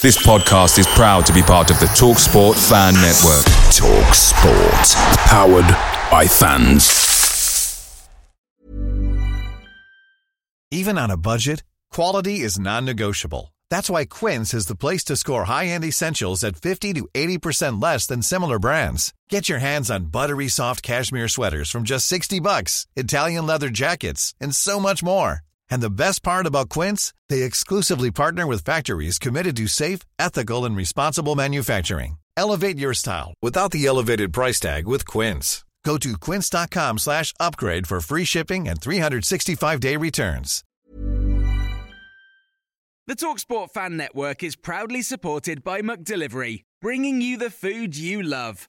This podcast is proud to be part of the TalkSport Fan Network. TalkSport, powered by fans. Even on a budget, quality is non-negotiable. That's why Quince is the place to score high-end essentials at 50 to 80% less than similar brands. Get your hands on buttery soft cashmere sweaters from just 60 bucks, Italian leather jackets, and so much more. And the best part about Quince, they exclusively partner with factories committed to safe, ethical, and responsible manufacturing. Elevate your style without the elevated price tag with Quince. Go to quince.com slash upgrade for free shipping and 365-day returns. The TalkSport Fan Network is proudly supported by McDelivery, bringing you the food you love.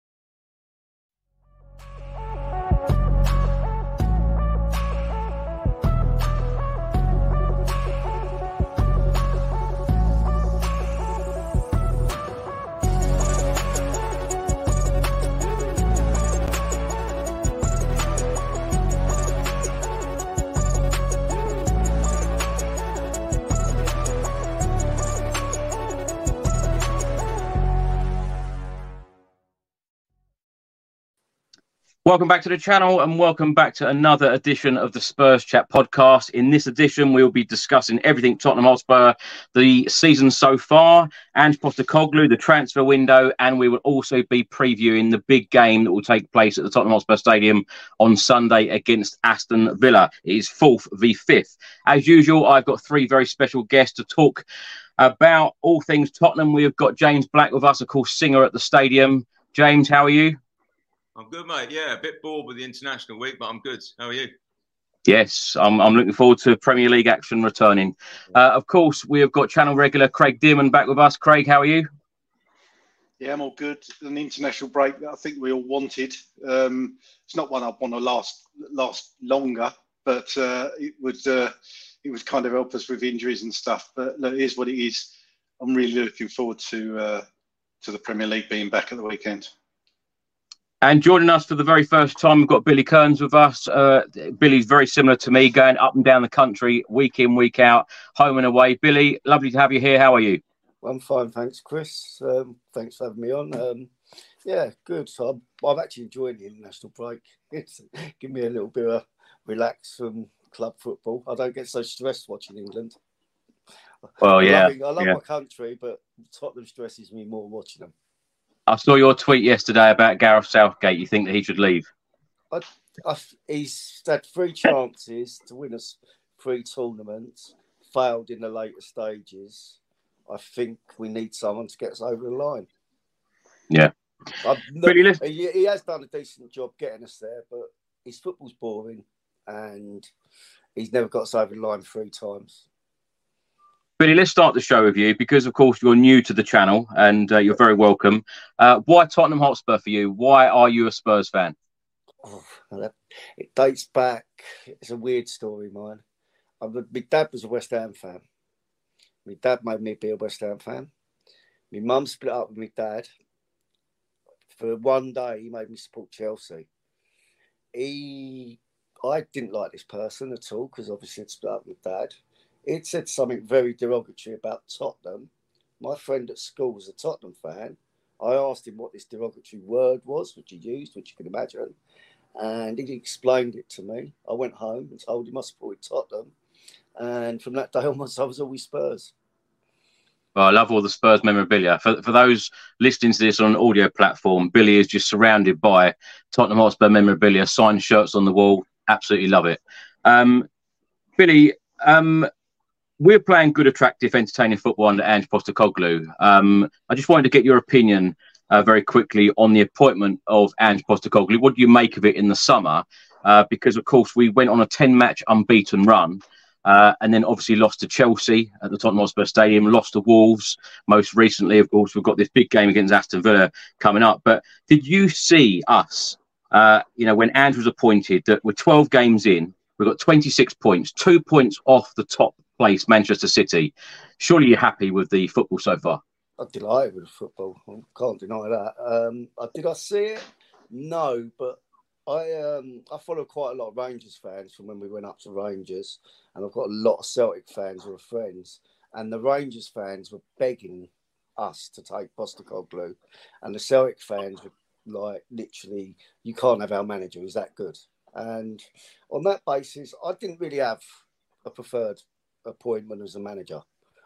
Welcome back to the channel and welcome back to another edition of the Spurs Chat podcast. In this edition, we'll be discussing everything Tottenham Hotspur, the season so far, and Postecoglou, the transfer window, and we will also be previewing the big game that will take place at the Tottenham Hotspur Stadium on Sunday against Aston Villa. It is fourth v fifth. As usual, I've got three very special guests to talk about all things Tottenham. We have got James Black with us, of course, singer at the stadium. James, how are you? I'm good, mate. Yeah, a bit bored with the international week, but I'm good. How are you? Yes, I'm, I'm looking forward to Premier League action returning. Uh, of course, we have got channel regular Craig Dearman back with us. Craig, how are you? Yeah, I'm all good. An international break that I think we all wanted. Um, it's not one I want to last last longer, but uh, it would uh, it would kind of help us with injuries and stuff. But look, it is what it is. I'm really looking forward to uh, to the Premier League being back at the weekend. And joining us for the very first time, we've got Billy Cairns with us. Uh, Billy's very similar to me, going up and down the country, week in, week out, home and away. Billy, lovely to have you here. How are you? I'm fine, thanks, Chris. Um, thanks for having me on. Um, yeah, good. So I'm, I'm, actually enjoying the international break. It's give me a little bit of relax from club football. I don't get so stressed watching England. Well, yeah, I, I love yeah. my country, but Tottenham stresses me more watching them. I saw your tweet yesterday about Gareth Southgate. You think that he should leave? I, I, he's had three chances to win us three tournaments, failed in the later stages. I think we need someone to get us over the line. Yeah. Not, he, he has done a decent job getting us there, but his football's boring and he's never got us over the line three times. Billy, let's start the show with you because, of course, you're new to the channel and uh, you're very welcome. Uh, why Tottenham Hotspur for you? Why are you a Spurs fan? Oh, it dates back. It's a weird story, mine. my dad was a West Ham fan. My dad made me be a West Ham fan. My mum split up with my dad. For one day, he made me support Chelsea. He, I didn't like this person at all because obviously it split up with dad it said something very derogatory about Tottenham. My friend at school was a Tottenham fan. I asked him what this derogatory word was, which he used, which you can imagine, and he explained it to me. I went home and told him I supported Tottenham, and from that day onwards, I was always Spurs. Well, I love all the Spurs memorabilia. For, for those listening to this on an audio platform, Billy is just surrounded by Tottenham Hotspur memorabilia, signed shirts on the wall. Absolutely love it. Um, Billy, um, we're playing good, attractive, entertaining football under Ange Postecoglou. Um, I just wanted to get your opinion uh, very quickly on the appointment of Ange Postecoglou. What do you make of it in the summer? Uh, because, of course, we went on a 10 match unbeaten run. Uh, and then obviously lost to Chelsea at the Tottenham Hotspur Stadium, lost to Wolves. Most recently, of course, we've got this big game against Aston Villa coming up. But did you see us uh, you know, when Ange was appointed, that we're 12 games in, we've got 26 points, two points off the top place, Manchester City. Surely you're happy with the football so far? I'm delighted with football. I can't deny that. Um, did I see it? No, but I um, I follow quite a lot of Rangers fans from when we went up to Rangers, and I've got a lot of Celtic fans who are friends. And the Rangers fans were begging us to take Postecoglou, and the Celtic fans were like, literally, you can't have our manager. He's that good. And on that basis, I didn't really have a preferred appointment as a manager.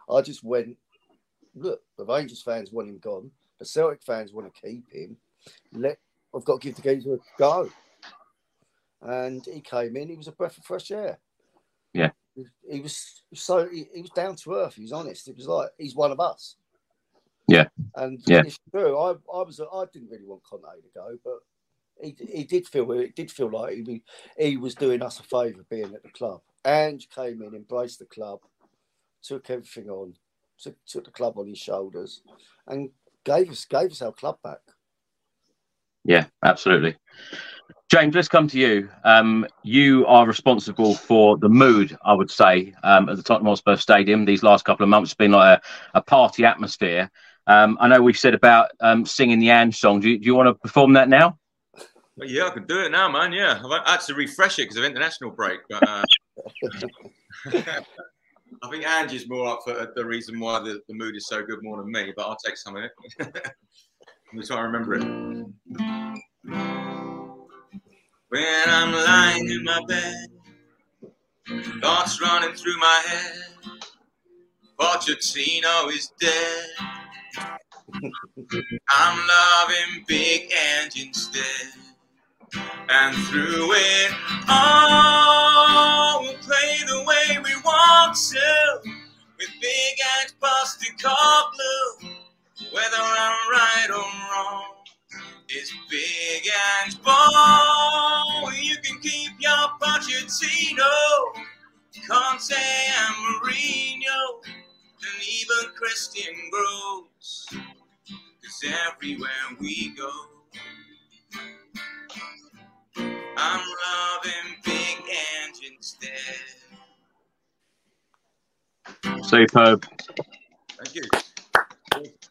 I just went, look, the Rangers fans want him gone. The Celtic fans want to keep him. Let I've got to give the geezer a go. And he came in. He was a breath of fresh air. Yeah. He, was so he, he, was down to earth. He was honest. It was like he's one of us. Yeah. And yeah. it's true. I, I was I didn't really want Conte to go, but he, he did feel it did feel like he he was doing us a favour being at the club. And came in, embraced the club, took everything on, took, took the club on his shoulders, and gave us gave us our club back. Yeah, absolutely. James, let's come to you. Um, you are responsible for the mood, I would say, um, at the Tottenham Hotspur Stadium. These last couple of months have been like a, a party atmosphere. Um, I know we've said about um, singing the Ange song. Do you, do you, want to perform that now? Yeah, I can do it now, man. Yeah, I've had to refresh it because of international break. But uh, I think Ange is more up for the reason why the, the mood is so good more than me. But I'll take some of it. Let me try and remember it. When I'm lying in my bed, thoughts running through my head. Pochettino is dead. I'm loving Big Ange instead. And through it all, we'll play the way we want to. With Big Ange blue. Whether I'm right or wrong, it's Big Ange ball. You can keep your Pochettino, Conte and Mourinho, and even Christian Gross. Cause everywhere we go, I'm loving Big Ange instead. Superb. Thank you.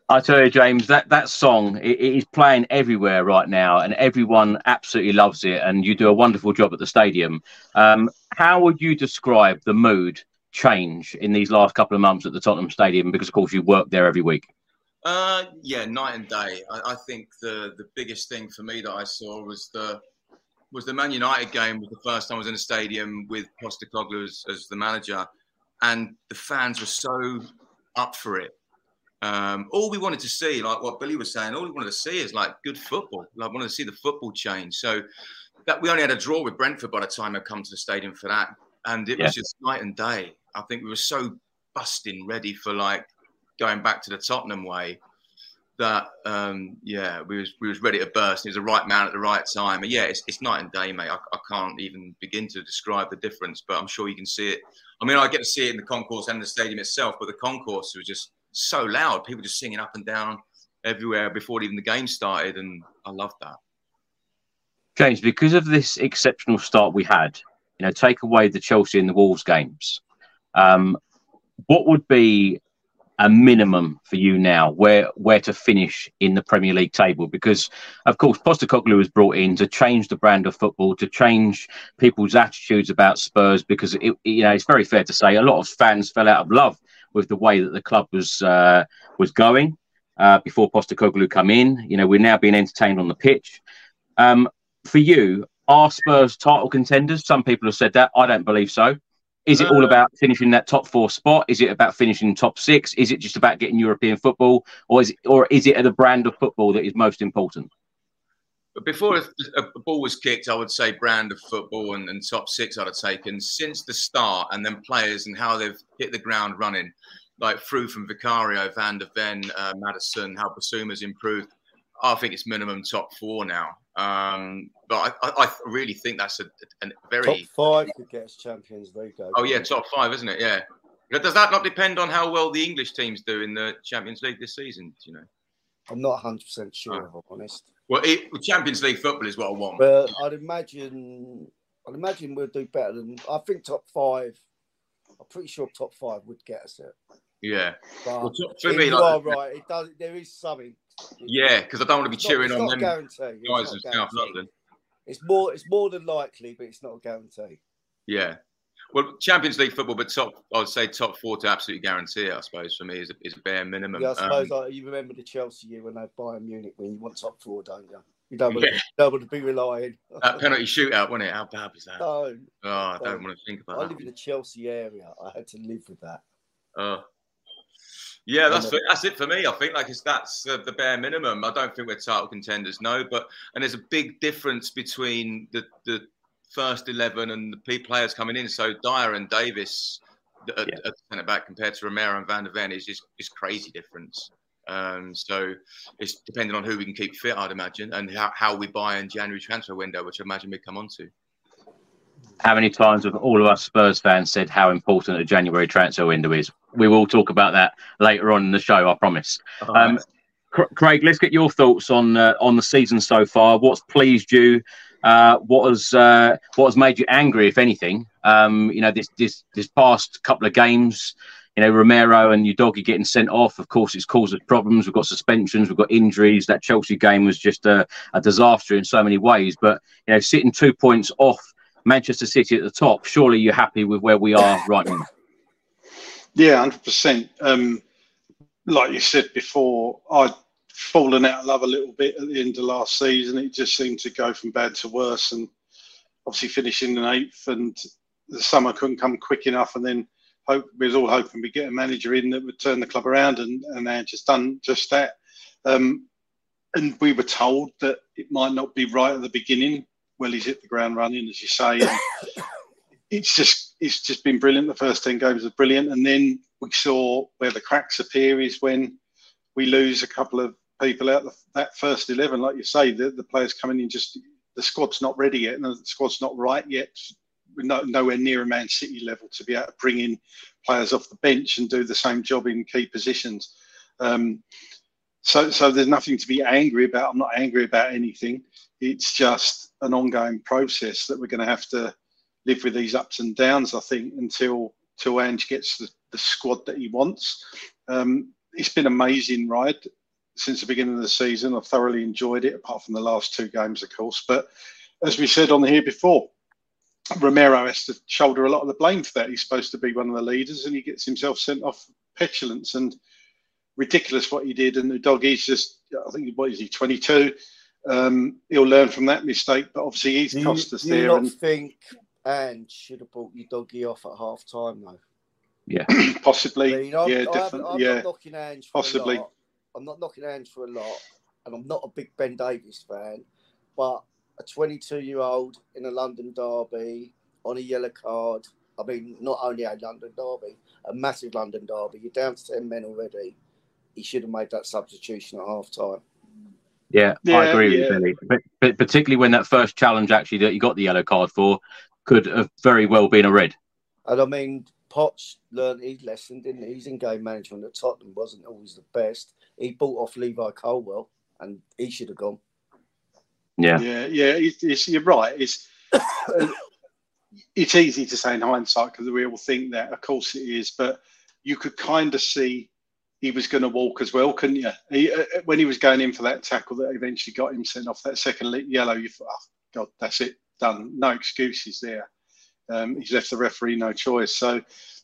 I tell you, James, that, that song it, it is playing everywhere right now, and everyone absolutely loves it. And you do a wonderful job at the stadium. Um, how would you describe the mood change in these last couple of months at the Tottenham Stadium? Because, of course, you work there every week. Uh, yeah, night and day. I, I, think the the biggest thing for me that I saw was the was the Man United game. Was the first time I was in a stadium with Postecoglou as, as the manager, and the fans were so up for it. Um, all we wanted to see, like what Billy was saying, all we wanted to see is like good football. Like wanted to see the football change. So that we only had a draw with Brentford by the time I come to the stadium for that, and it yeah. was just night and day. I think we were so busting ready for like going back to the Tottenham way that um, yeah, we was we was ready to burst. He was the right man at the right time. And yeah, it's, it's night and day, mate. I, I, can't even begin to describe the difference, but I'm sure you can see it. I mean, I get to see it in the concourse and the stadium itself, but the concourse was just so loud. People just singing up and down everywhere before even the game started, and I loved that. James, because of this exceptional start we had, you know, take away the Chelsea and the Wolves games. Um, what would be a minimum for you now where where to finish in the Premier League table because of course Postecoglou was brought in to change the brand of football to change people's attitudes about Spurs because it, you know it's very fair to say a lot of fans fell out of love with the way that the club was uh, was going uh, before Postecoglou come in. You know, we're now being entertained on the pitch. Um, for you, are Spurs title contenders? Some people have said that. I don't believe so. Is it all uh, about finishing that top four spot? Is it about finishing top six? Is it just about getting European football, or is it, or is it the brand of football that is most important? But before a, ball was kicked, I would say brand of football and, and, top six I'd have taken since the start, and then players and how they've hit the ground running, like through from Vicario, Van de Ven, uh, Maddison, how Bissouma's improved. I think it's minimum top four now. Um, but I, I, I, really think that's a, a, very top five could get us Champions League. Oh yeah, top five, isn't it? Yeah. Does that not depend on how well the English teams do in the Champions League this season? Do You know. I'm not 100 percent sure. If I'm honest. Well, it, Champions League football is what I want. But I'd imagine, I'd imagine we'll do better than. I think top five. I'm pretty sure top five would get us there. Yeah. But Well, for you me, are right. It does. There is something. Yeah, because I don't want to be It's not- cheering it's on them guys It's in South. London. It's more. It's more than likely, but it's not a guarantee. Yeah. Well, Champions League football, but top, I'd say top four to absolutely guarantee it. I suppose for me is a, is a bare minimum. Yeah, I suppose Um, like, you remember the Chelsea year when they Bayern Munich when you want top four, don't you? You don't want, Yeah. to, don't want to be relying. that penalty shootout, wasn't it? How bad was that? No. Oh, I don't want to think about I about live in the Chelsea area. I had to live with that. Oh. Yeah, that's know. that's it for me. I think like it's that's uh, the bare minimum. I don't think we're title contenders, no. But and there's a big difference between the the first eleven and the P players coming in. So Dier and Davies at, Yeah. centre back compared to Romero and Van de Ven is just is crazy difference. Um, so it's depending on who we can keep fit, I'd imagine, and how, how we buy in January transfer window, which I imagine we come on to. How many times have all of us Spurs fans said how important a January transfer window is? We will talk about that later on in the show, I promise. Um, Cr- Craig, let's get your thoughts on uh, on the season so far. What's pleased you? Uh, what has uh, what has made you angry, if anything? Um, you know, this this this past couple of games, you know, Romero and Udogie getting sent off. Of course, it's caused us problems. We've got suspensions. We've got injuries. That Chelsea game was just a, a disaster in so many ways. But you know, sitting two points off Manchester City at the top, surely you're happy with where we are right now. Yeah, hundred percent. Um, like you said before, I'd fallen out of love a little bit at the end of last season. It just seemed to go from bad to worse, and obviously finishing in eighth, and the summer couldn't come quick enough. And then hope we was all hoping we'd get a manager in that would turn the club around, and and they just done just that. Um, and we were told that it might not be right at the beginning. Well, he's hit the ground running, as you say. And it's just it's just been brilliant. The first ten games were brilliant, and then we saw where the cracks appear is when we lose a couple of people out of that first eleven. Like you say, the, the players coming in just the squad's not ready yet, and the squad's not right yet. We're no, nowhere near a Man City level to be able to bring in players off the bench and do the same job in key positions. Um, so, so there's nothing to be angry about. I'm not angry about anything. It's just an ongoing process that we're going to have to live with these ups and downs. I think until till Ange gets the, the squad that he wants. Um, it's been an amazing ride since the beginning of the season. I've thoroughly enjoyed it, apart from the last two games, of course. But as we said on here before, Romero has to shoulder a lot of the blame for that. He's supposed to be one of the leaders, and he gets himself sent off petulance and ridiculous what he did. And the dog is just, I think, what is he, 22? Um, he'll learn from that mistake, but obviously he's Do you, cost us do you there. not And think Ange should have brought Udogie off at half time though? Yeah, possibly, I mean, I'm, yeah, I'm, definitely, I'm yeah. not knocking Ange for possibly. a lot. I'm not knocking Ange for a lot, and I'm not a big Ben Davies fan, but a 22 year old in a London derby on a yellow card. I mean, not only a London derby, a massive London derby. You're down to 10 men already. He should have made that substitution at half time. Yeah, I Yeah, agree with you, Billy. But, but particularly when that first challenge actually that you got the yellow card for could have very well been a red. And I mean, Poch learned his lesson, didn't he? He's in game management at Tottenham, wasn't always the best. He bought off Levi Colwill, and he should have gone. Yeah. Yeah, yeah, it's, it's, you're right. It's uh, it's easy to say in hindsight because we all think that, of course it is, but you could kind of see he was going to walk as well, couldn't you? He, uh, when he was going in for that tackle that eventually got him sent off that second yellow, you thought, oh, God, that's it, done. No excuses there. Um, he's left the referee no choice. So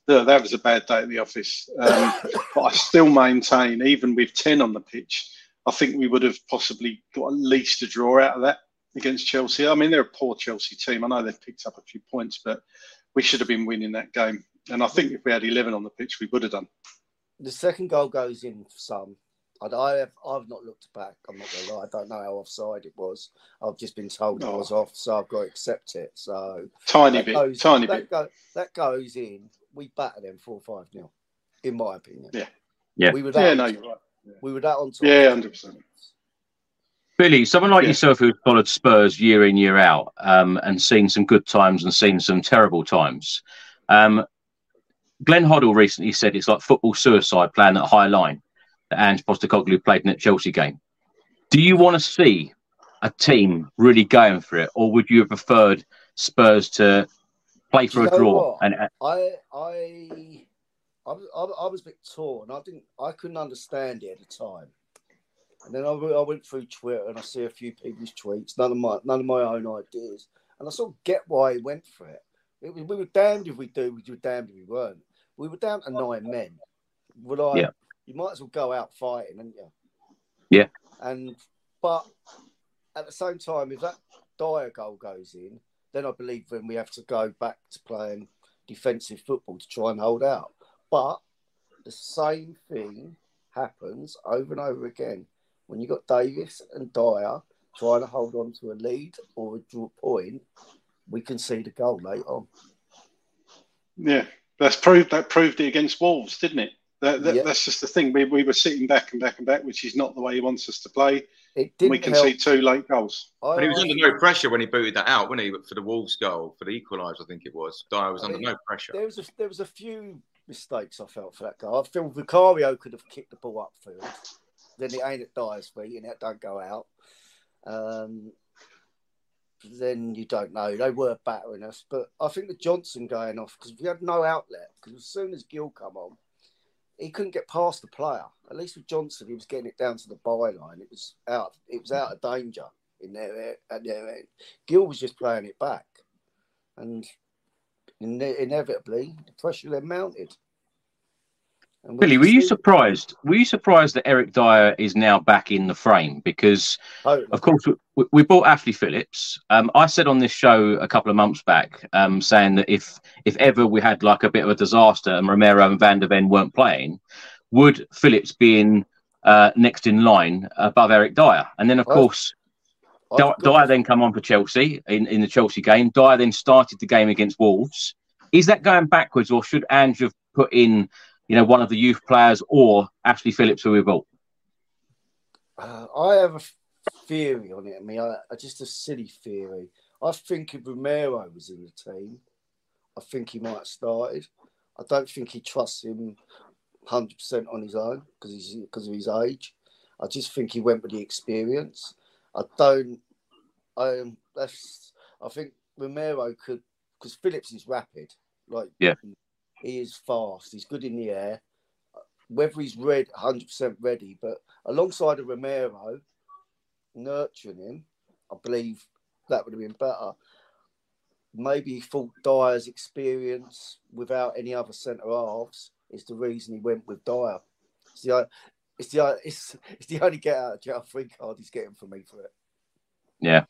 yeah, that was a bad day at the office. Um, but I still maintain, even with 10 on the pitch, I think we would have possibly got at least a draw out of that against Chelsea. I mean, they're a poor Chelsea team. I know they've picked up a few points, but we should have been winning that game. And I think if we had 11 on the pitch, we would have done. The second goal goes in for some. And I have, I've not looked back. I'm not going to lie. I don't know how offside it was. I've just been told it Oh. was off, so I've got to accept it. So Tiny that bit, goes, tiny that bit. Go, that goes in. We batter them four five nil, in my opinion. Yeah. Yeah. We were Yeah, that. no, on you're right. We were that on top. Yeah, 100%. Billy, someone like Yeah. yourself who's followed Spurs year in, year out, um, and seen some good times and seen some terrible times. Um, Glenn Hoddle recently said it's like football suicide playing that high line. That Ange Postecoglou played in that Chelsea game. Do you want to see a team really going for it, or would you have preferred Spurs to play for a draw? And uh, I, I, I, I was a bit torn. I didn't, I couldn't understand it at the time. And then I, I went through Twitter and I see a few people's tweets, none of my, none of my own ideas, and I sort of get why he went for it. it we were damned if we do, we were damned if we weren't. We were down to nine men. Would I? Yeah. You might as well go out fighting, and you? Yeah. And but at the same time, if that Dier goal goes in, then I believe then we have to go back to playing defensive football to try and hold out. But the same thing happens over and over again. When you've got Davies and Dier trying to hold on to a lead or a draw point, we can see the goal later on. Yeah, that's proved that proved it against Wolves, didn't it? That, that, yep. That's just the thing. We, we were sitting back and back and back, which is not the way he wants us to play. It didn't we can see two late goals. I, but he was under no pressure when he booted that out, wasn't he? For the Wolves goal, for the equaliser, I think it was. Dier was I under mean, no pressure. There was a, there was a few mistakes I felt for that goal. I feel Vicario could have kicked the ball upfield. Then it ain't at Dier's feet and it don't go out. Um, then you don't know. They were battering us, but I think the Johnson going off because we had no outlet. Because as soon as Gil come on, he couldn't get past the player. At least with Johnson, he was getting it down to the byline. It was out. It was out of danger in there at their end. Gil was just playing it back, and inevitably the pressure then mounted. Billy, were you surprised? Were you surprised that Eric Dier is now back in the frame? Because, oh, of course, we, we bought Ashley Phillips. Um, I said on this show a couple of months back, um, saying that if if ever we had like a bit of a disaster and Romero and Van de Ven weren't playing, would Phillips be in uh, next in line above Eric Dier? And then, of well, course, Dier then come on for Chelsea in, in the Chelsea game. Dier then started the game against Wolves. Is that going backwards, or should Ange have put in? You know, one of the youth players or Ashley Phillips, who we bought? Uh, I have a theory on it. I mean, I, I, just a silly theory. I think if Romero was in the team, I think he might have started. I don't think he trusts him 100% on his own because he's because of his age. I just think he went with the experience. I don't. I that's. I think Romero could because Phillips is rapid. Like yeah, he is fast. He's good in the air. Whether he's red, 100% ready, but alongside of Romero, nurturing him, I believe that would have been better. Maybe he thought Dier's experience without any other centre halves is the reason he went with Dier. It's the, it's the, it's, it's the only get out of jail free card he's getting for me for it. Yeah.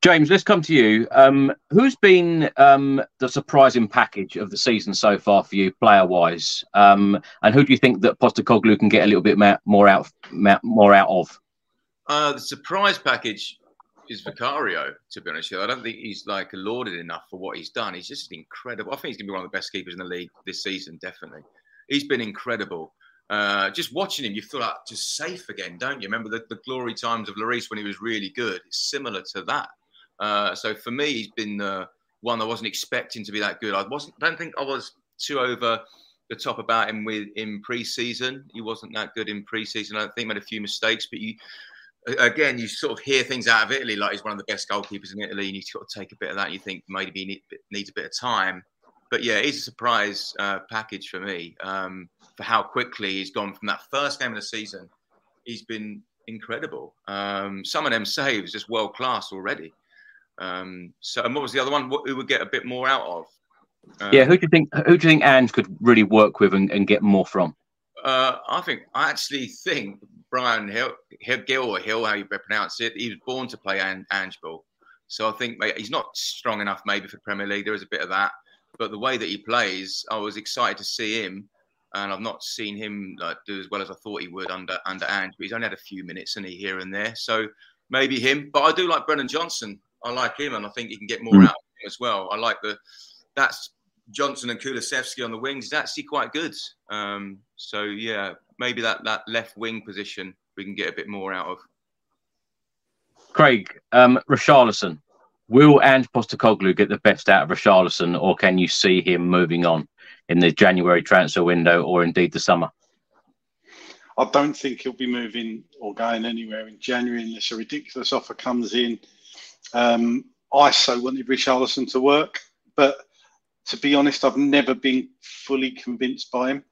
James, let's come to you. Um, who's been um, the surprising package of the season so far for you, player-wise? Um, and who do you think that Postecoglou can get a little bit more out more out of? Uh, the surprise package is Vicario. To be honest, with you. I don't think he's like lauded enough for what he's done. He's just incredible. I think he's going to be one of the best keepers in the league this season. Definitely, he's been incredible. Uh, just watching him, you feel like just safe again, don't you? Remember the, the glory times of Lloris when he was really good. It's similar to that. Uh, so for me, he's been the one I wasn't expecting to be that good. I wasn't. I don't think I was too over the top about him with in pre-season. He wasn't that good in pre-season. I think made a few mistakes, but you again, you sort of hear things out of Italy like he's one of the best goalkeepers in Italy, and you sort of take a bit of that. And you think maybe he needs a bit of time, but yeah, he's a surprise uh, package for me um, for how quickly he's gone from that first game of the season. He's been incredible. Um, some of them saves just world class already. Um, so, and what was the other one? What, who would get a bit more out of? Um, yeah, who do you think? Who do you think Ange could really work with and, and get more from? Uh, I think I actually think Brian Hill, Hill, Gil or Hill, how you pronounce it, he was born to play An- Ange ball. So I think mate, he's not strong enough maybe for Premier League. There is a bit of that, but the way that he plays, I was excited to see him, and I've not seen him like, do as well as I thought he would under under Ange. But he's only had a few minutes, and he here and there. So maybe him. But I do like Brennan Johnson. I like him, and I think he can get more mm. out of him as well. I like the that's Johnson and Kulusevski on the wings is actually quite good. Um, so yeah, maybe that that left wing position we can get a bit more out of. Craig, um, Richarlison, will Ange Postecoglou get the best out of Richarlison, or can you see him moving on in the January transfer window, or indeed the summer? I don't think he'll be moving or going anywhere in January unless a ridiculous offer comes in. Um, I so wanted Richarlison to work, but to be honest, I've never been fully convinced by him.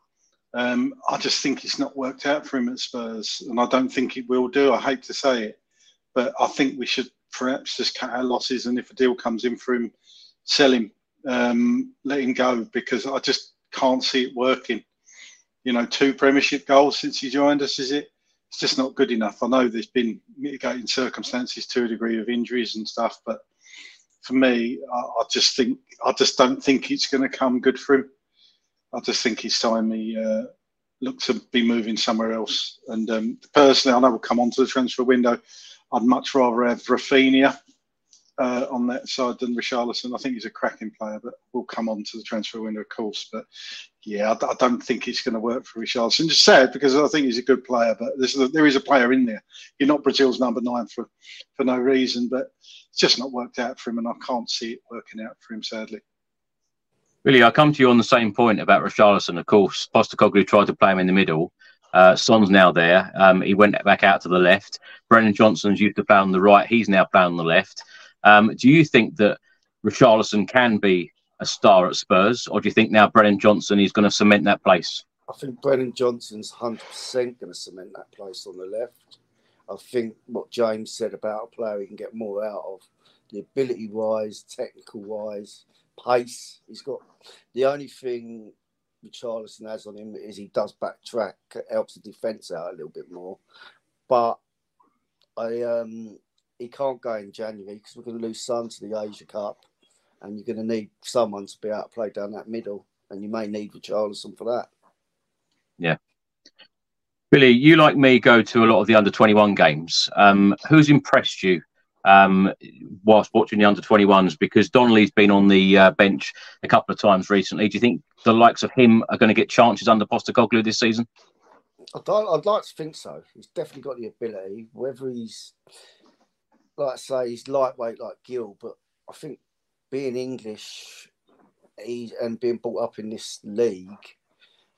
Um, I just think it's not worked out for him at Spurs, and I don't think it will do. I hate to say it, but I think we should perhaps just cut our losses, and if a deal comes in for him, sell him, um, let him go, because I just can't see it working. You know, two Premiership goals since he joined us, is it? It's just not good enough. I know there's been mitigating circumstances to a degree of injuries and stuff, but for me, I, I just think I just don't think it's going to come good for him. I just think it's time he uh, look to be moving somewhere else. And um, personally, I know we'll come on to the transfer window. I'd much rather have Raphinha uh, on that side than Richarlison. I think he's a cracking player, but we'll come on to the transfer window, of course. But yeah, I, I don't think it's going to work for Richarlison. Just sad because I think he's a good player, but there is a player in there. You're not Brazil's number nine for, for no reason, but it's just not worked out for him, and I can't see it working out for him, sadly. Really, I come to you on the same point about Richarlison. Of course, Postecoglou tried to play him in the middle. Uh, Son's now there. Um, he went back out to the left. Brennan Johnson's used to play on the right. He's now playing on the left. Um, do you think that Richarlison can be a star at Spurs, or do you think now Brennan Johnson is going to cement that place? I think Brennan Johnson's 100% going to cement that place on the left. I think what James said about a player he can get more out of, the ability wise, technical wise, pace. He's got the only thing Richarlison has on him is he does backtrack, helps the defence out a little bit more. But I um he can't go in January because we're going to lose Son to the Asia Cup, and you're going to need someone to be able to play down that middle, and you may need Richarlison for that. Yeah. Billy, you like me go to a lot of the under 21 games. Um, who's impressed you um, whilst watching the under 21s because Donnelly's been on the uh, bench a couple of times recently. Do you think the likes of him are going to get chances under Postecoglou this season? I'd, I'd like to think so. He's definitely got the ability. Whether he's, like I say, he's lightweight like Gil, but I think being English he's, and being brought up in this league,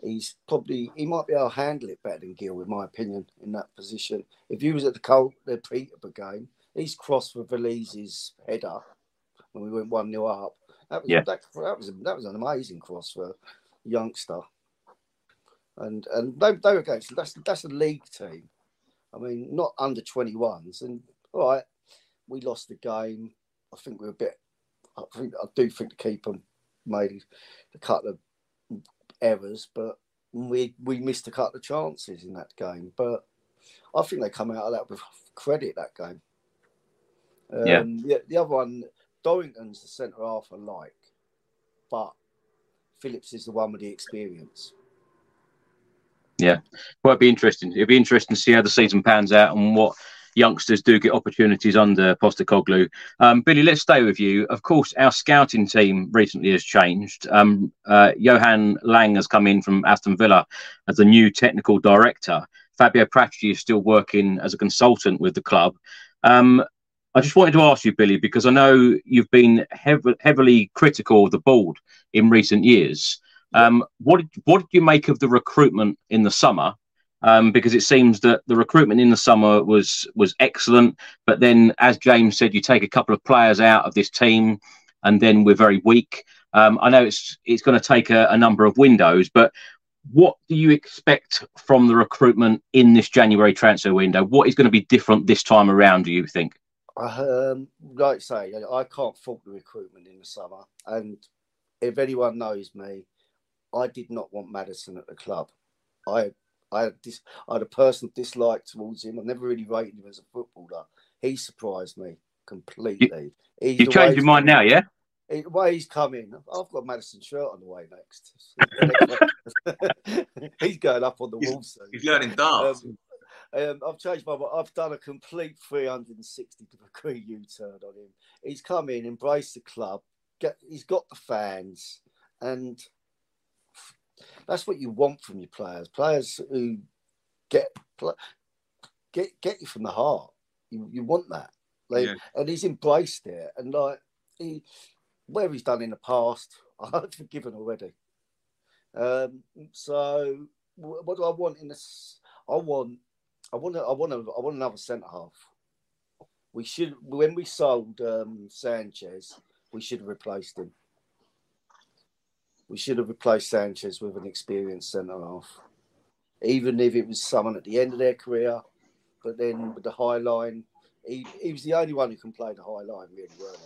he's probably he might be able to handle it better than Gil, in my opinion, in that position. If he was at the Col- the Peterborough game, he's crossed for Valise's header when we went one 0 up. That was, yeah. that, that was that was an amazing cross for a youngster. And and they, they were against that's that's a league team. I mean, not under twenty ones. And all right, we lost the game. I think we were a bit. I think I do think the keeper made a couple of errors, but we we missed a couple of chances in that game. But I think they come out of that with credit that game. Um, yeah. The, the other one, Dorrington's the centre half I like, but Phillips is the one with the experience. Yeah, well, it'd be interesting. It'd be interesting to see how the season pans out and what youngsters do get opportunities under Postecoglou. Um, Billy, let's stay with you. Of course, our scouting team recently has changed. Um, uh, Johan Lange has come in from Aston Villa as the new technical director. Fabio Paratici is still working as a consultant with the club. Um, I just wanted to ask you, Billy, because I know you've been heavily critical of the board in recent years. Um, what what did you make of the recruitment in the summer? Um, because it seems that the recruitment in the summer was was excellent, but then, as James said, you take a couple of players out of this team, and then we're very weak. Um, I know it's it's going to take a, a number of windows, but what do you expect from the recruitment in this January transfer window? What is going to be different this time around? Do you think? Um, like I say, I can't fault the recruitment in the summer. And if anyone knows me, I did not want Maddison at the club. I I had, this, I had a personal dislike towards him. I never really rated him as a footballer. He surprised me completely. You, you changed your mind now, yeah? The way he's coming, I've got Maddison shirt on the way next. he's going up on the wall soon. He's learning dance. Um, um, I've changed my mind. I've done a complete 360 degree U turn on him. He's come in, embraced the club, get, he's got the fans, and that's what you want from your players. Players who get get get you from the heart. You, you want that. Like, yeah. And he's embraced it. And like he, where he's done in the past, I've forgiven already. Um, so what do I want in this? I want, I want, I want, a, I want another centre half. We should when we sold um, Sanchez, we should have replaced him. We should have replaced Sanchez with an experienced centre half, even if it was someone at the end of their career. But then with the high line, he, he was the only one who can play the high line really well.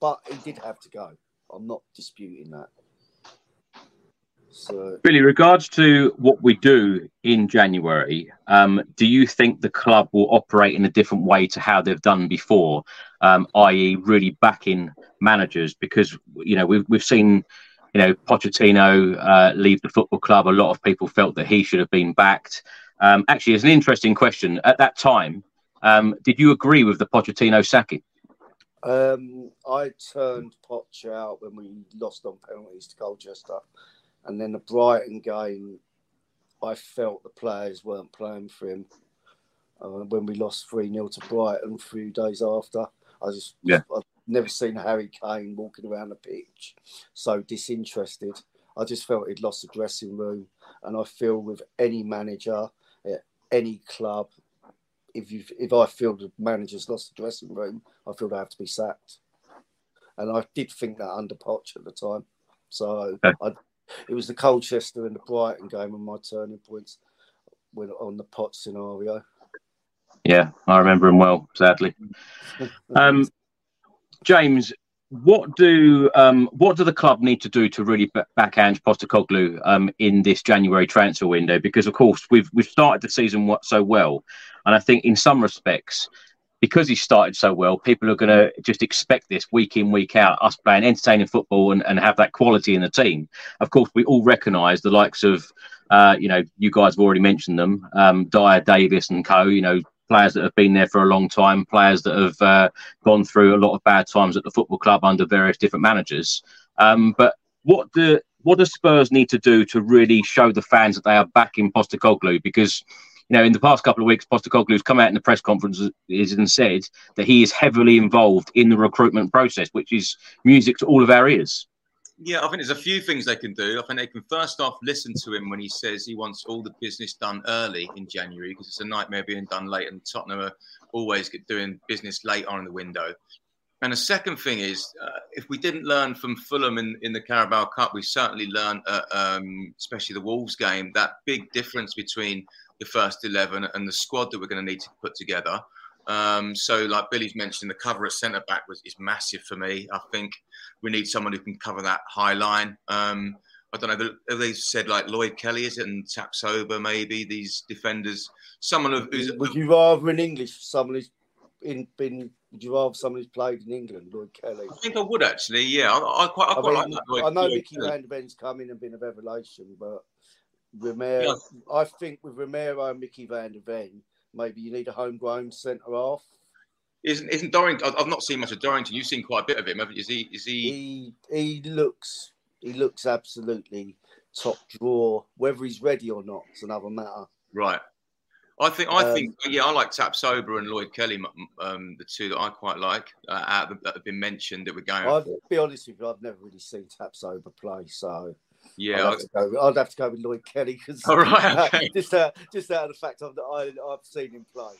But he did have to go. I'm not disputing that. So, Billy, regards to what we do in January, um, do you think the club will operate in a different way to how they've done before, um, i.e., really backing managers? Because you know we've we've seen, you know, Pochettino uh, leave the football club. A lot of people felt that he should have been backed. Um, actually, it's an interesting question. At that time, um, did you agree with the Pochettino sacking? Um, I turned Poch out when we lost on penalties to Colchester. And then the Brighton game, I felt the players weren't playing for him. Uh, when we lost 3 0 to Brighton a few days after, I just, yeah. I've never seen Harry Kane walking around the pitch so disinterested. I just felt he'd lost the dressing room. And I feel with any manager at any club, if you if I feel the manager's lost the dressing room, I feel they have to be sacked. And I did think that under Poch at the time. So okay. I, it was the Colchester and the Brighton game on my turning points when on the pot scenario. Yeah, I remember him well, sadly. um, James, what do um, what do the club need to do to really back Ange Postecoglou um, in this January transfer window? Because of course we've we've started the season so well, and I think in some respects, because he started so well, people are going to just expect this week in week out, us playing entertaining football and, and have that quality in the team. Of course, we all recognise the likes of uh, you know you guys have already mentioned them, um, Dier, Davies, and co. You know players that have been there for a long time, players that have uh, gone through a lot of bad times at the football club under various different managers. Um, but what do what does Spurs need to do to really show the fans that they are backing Postecoglou? Because you know, in the past couple of weeks, Postecoglou's come out in the press conferences and said that he is heavily involved in the recruitment process, which is music to all of our ears. Yeah, I think there's a few things they can do. I think they can first off listen to him when he says he wants all the business done early in January because it's a nightmare being done late, and Tottenham are always doing business late on in the window. And the second thing is, uh, if we didn't learn from Fulham in, in the Carabao Cup, we certainly learned, uh, um, especially the Wolves game, that big difference between the first 11 and the squad that we're going to need to put together. Um, so, like Billy's mentioned, the cover at centre back was is massive for me. I think we need someone who can cover that high line. Um, I don't know. They said like Lloyd Kelly is it and Tapsoba maybe these defenders. Someone who's would you rather in English someone who's in been would you rather someone who's played in England, Lloyd Kelly? I think I would actually. Yeah, I, I quite, I, quite I mean, like that. Lloyd, I know Lloyd Micky Van de Ven's come in and been a revelation, but Romero, yeah. I think with Romero and Micky Van de Ven, maybe you need a homegrown centre half. Isn't isn't Dorrington? I've not seen much of Dorrington. You've seen quite a bit of him, haven't you? Is he? Is he? He he looks he looks absolutely top draw. Whether he's ready or not is another matter. Right. I think I um, think yeah I like Tapsoba and Lloyd Kelly, um, the two that I quite like uh, out that have been mentioned that we're going. I'll be honest with you, I've never really seen Tapsoba play, so yeah, I'd have, to go, I'd have to go with Lloyd Kelly because oh, right, okay. just uh, just out of the fact of that I, I've seen him play.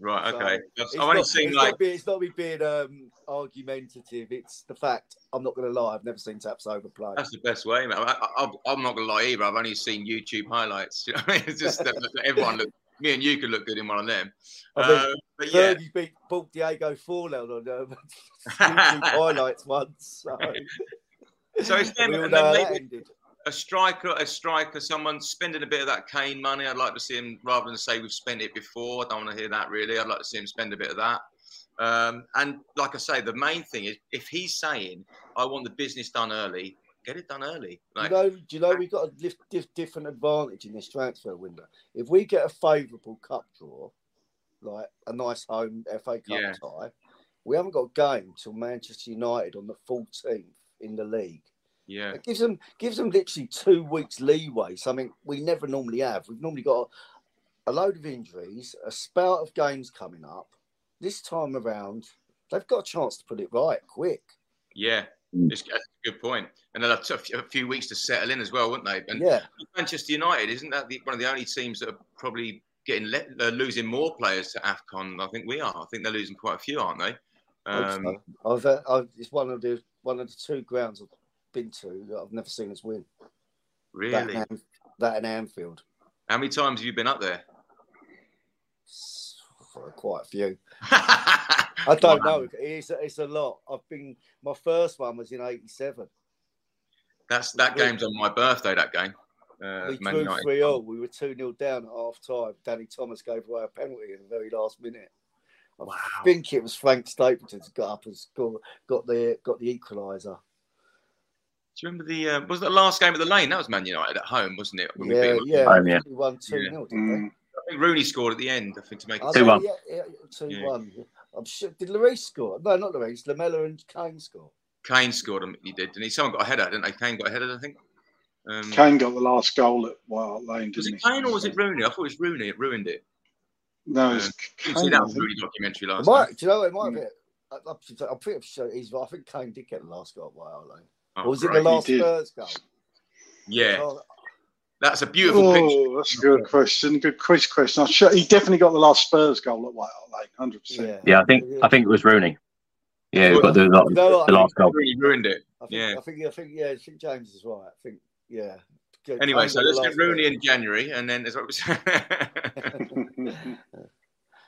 Right. Okay. So I've only seen it's like not, it's not me being um, argumentative. It's the fact. I'm not going to lie. I've never seen Tapsoba play. That's the best way, man. I, am not going to lie either. I've only seen YouTube highlights. You know I mean? It's just that everyone look. Me and you could look good in one of them. I mean, uh, but yeah, you beat Paul Diego Forlan on um, YouTube highlights once. So, so it's them, and then maybe, a striker, a striker, someone spending a bit of that Kane money. I'd like to see him rather than say we've spent it before. I don't want to hear that really. I'd like to see him spend a bit of that. Um, and like I say, the main thing is if he's saying I want the business done early, get it done early. Like, you know, do you know we've got a different advantage in this transfer window. If we get a favourable cup draw, like a nice home FA Cup yeah. tie, we haven't got a game till Manchester United on the 14th in the league. Yeah, it gives them gives them literally two weeks leeway. Something we never normally have. We've normally got a load of injuries, a spout of games coming up. This time around, they've got a chance to put it right quick. Yeah, mm. it's, a good point. And they'll have a few weeks to settle in as well, wouldn't they? And yeah. Manchester United isn't that the, one of the only teams that are probably getting le- uh, losing more players to Afcon. I think we are. I think they're losing quite a few, aren't they? Um, I've, uh, I've, it's one of the one of the two grounds I've been to that I've never seen us win. really? That, and, that in Anfield. How many times have you been up there? For quite a few. I don't know. It's a, it's a lot. I've been. My first one was in '87. That's that game's on my birthday. That game. Uh, we Man drew United. three all. We were two 0 down at half time. Danny Thomas gave away a penalty in the very last minute. I Wow. think it was Frank Stapleton who got up and scored, got the got the equaliser. Do you remember the? Uh, was the last game of the lane? That was Man United at home, wasn't it? When we beat Yeah, them? yeah. Home, yeah. We won two 0 didn't Mm. I think Rooney scored at the end. I think to make it. Oh, 2-1. Yeah, yeah, two Yeah. one. I'm sure. Did Lloris score? No, not Lloris. Lamela and Kane score. Kane scored him. He did, didn't he? Someone got a header, didn't they? Kane got a header, I think. Um, Kane got the last goal at White Hart Lane, was didn't it he? Kane or was it Rooney? I thought it was Rooney. It ruined it. No, it's You Kane. see that I was think. Rooney documentary It last might, night. do you know? It might be. I, I, I'm pretty sure he's. I think Kane did get the last goal at our lane. Oh, or was it the last. Spurs goal? Yeah, Oh, that's a beautiful picture. Oh, that's a good question. Good quiz question. I'm sure he definitely got the last Spurs goal at White Hart Lane, hundred percent. yeah. Yeah, I think I think it was Rooney. Yeah, we got the, You know the last goal. Rooney ruined it. I think, Yeah. I think, I think, yeah, I think James is right. I think, yeah. Anyway, Kane so let's get Rooney goal. in January, and then there's what was.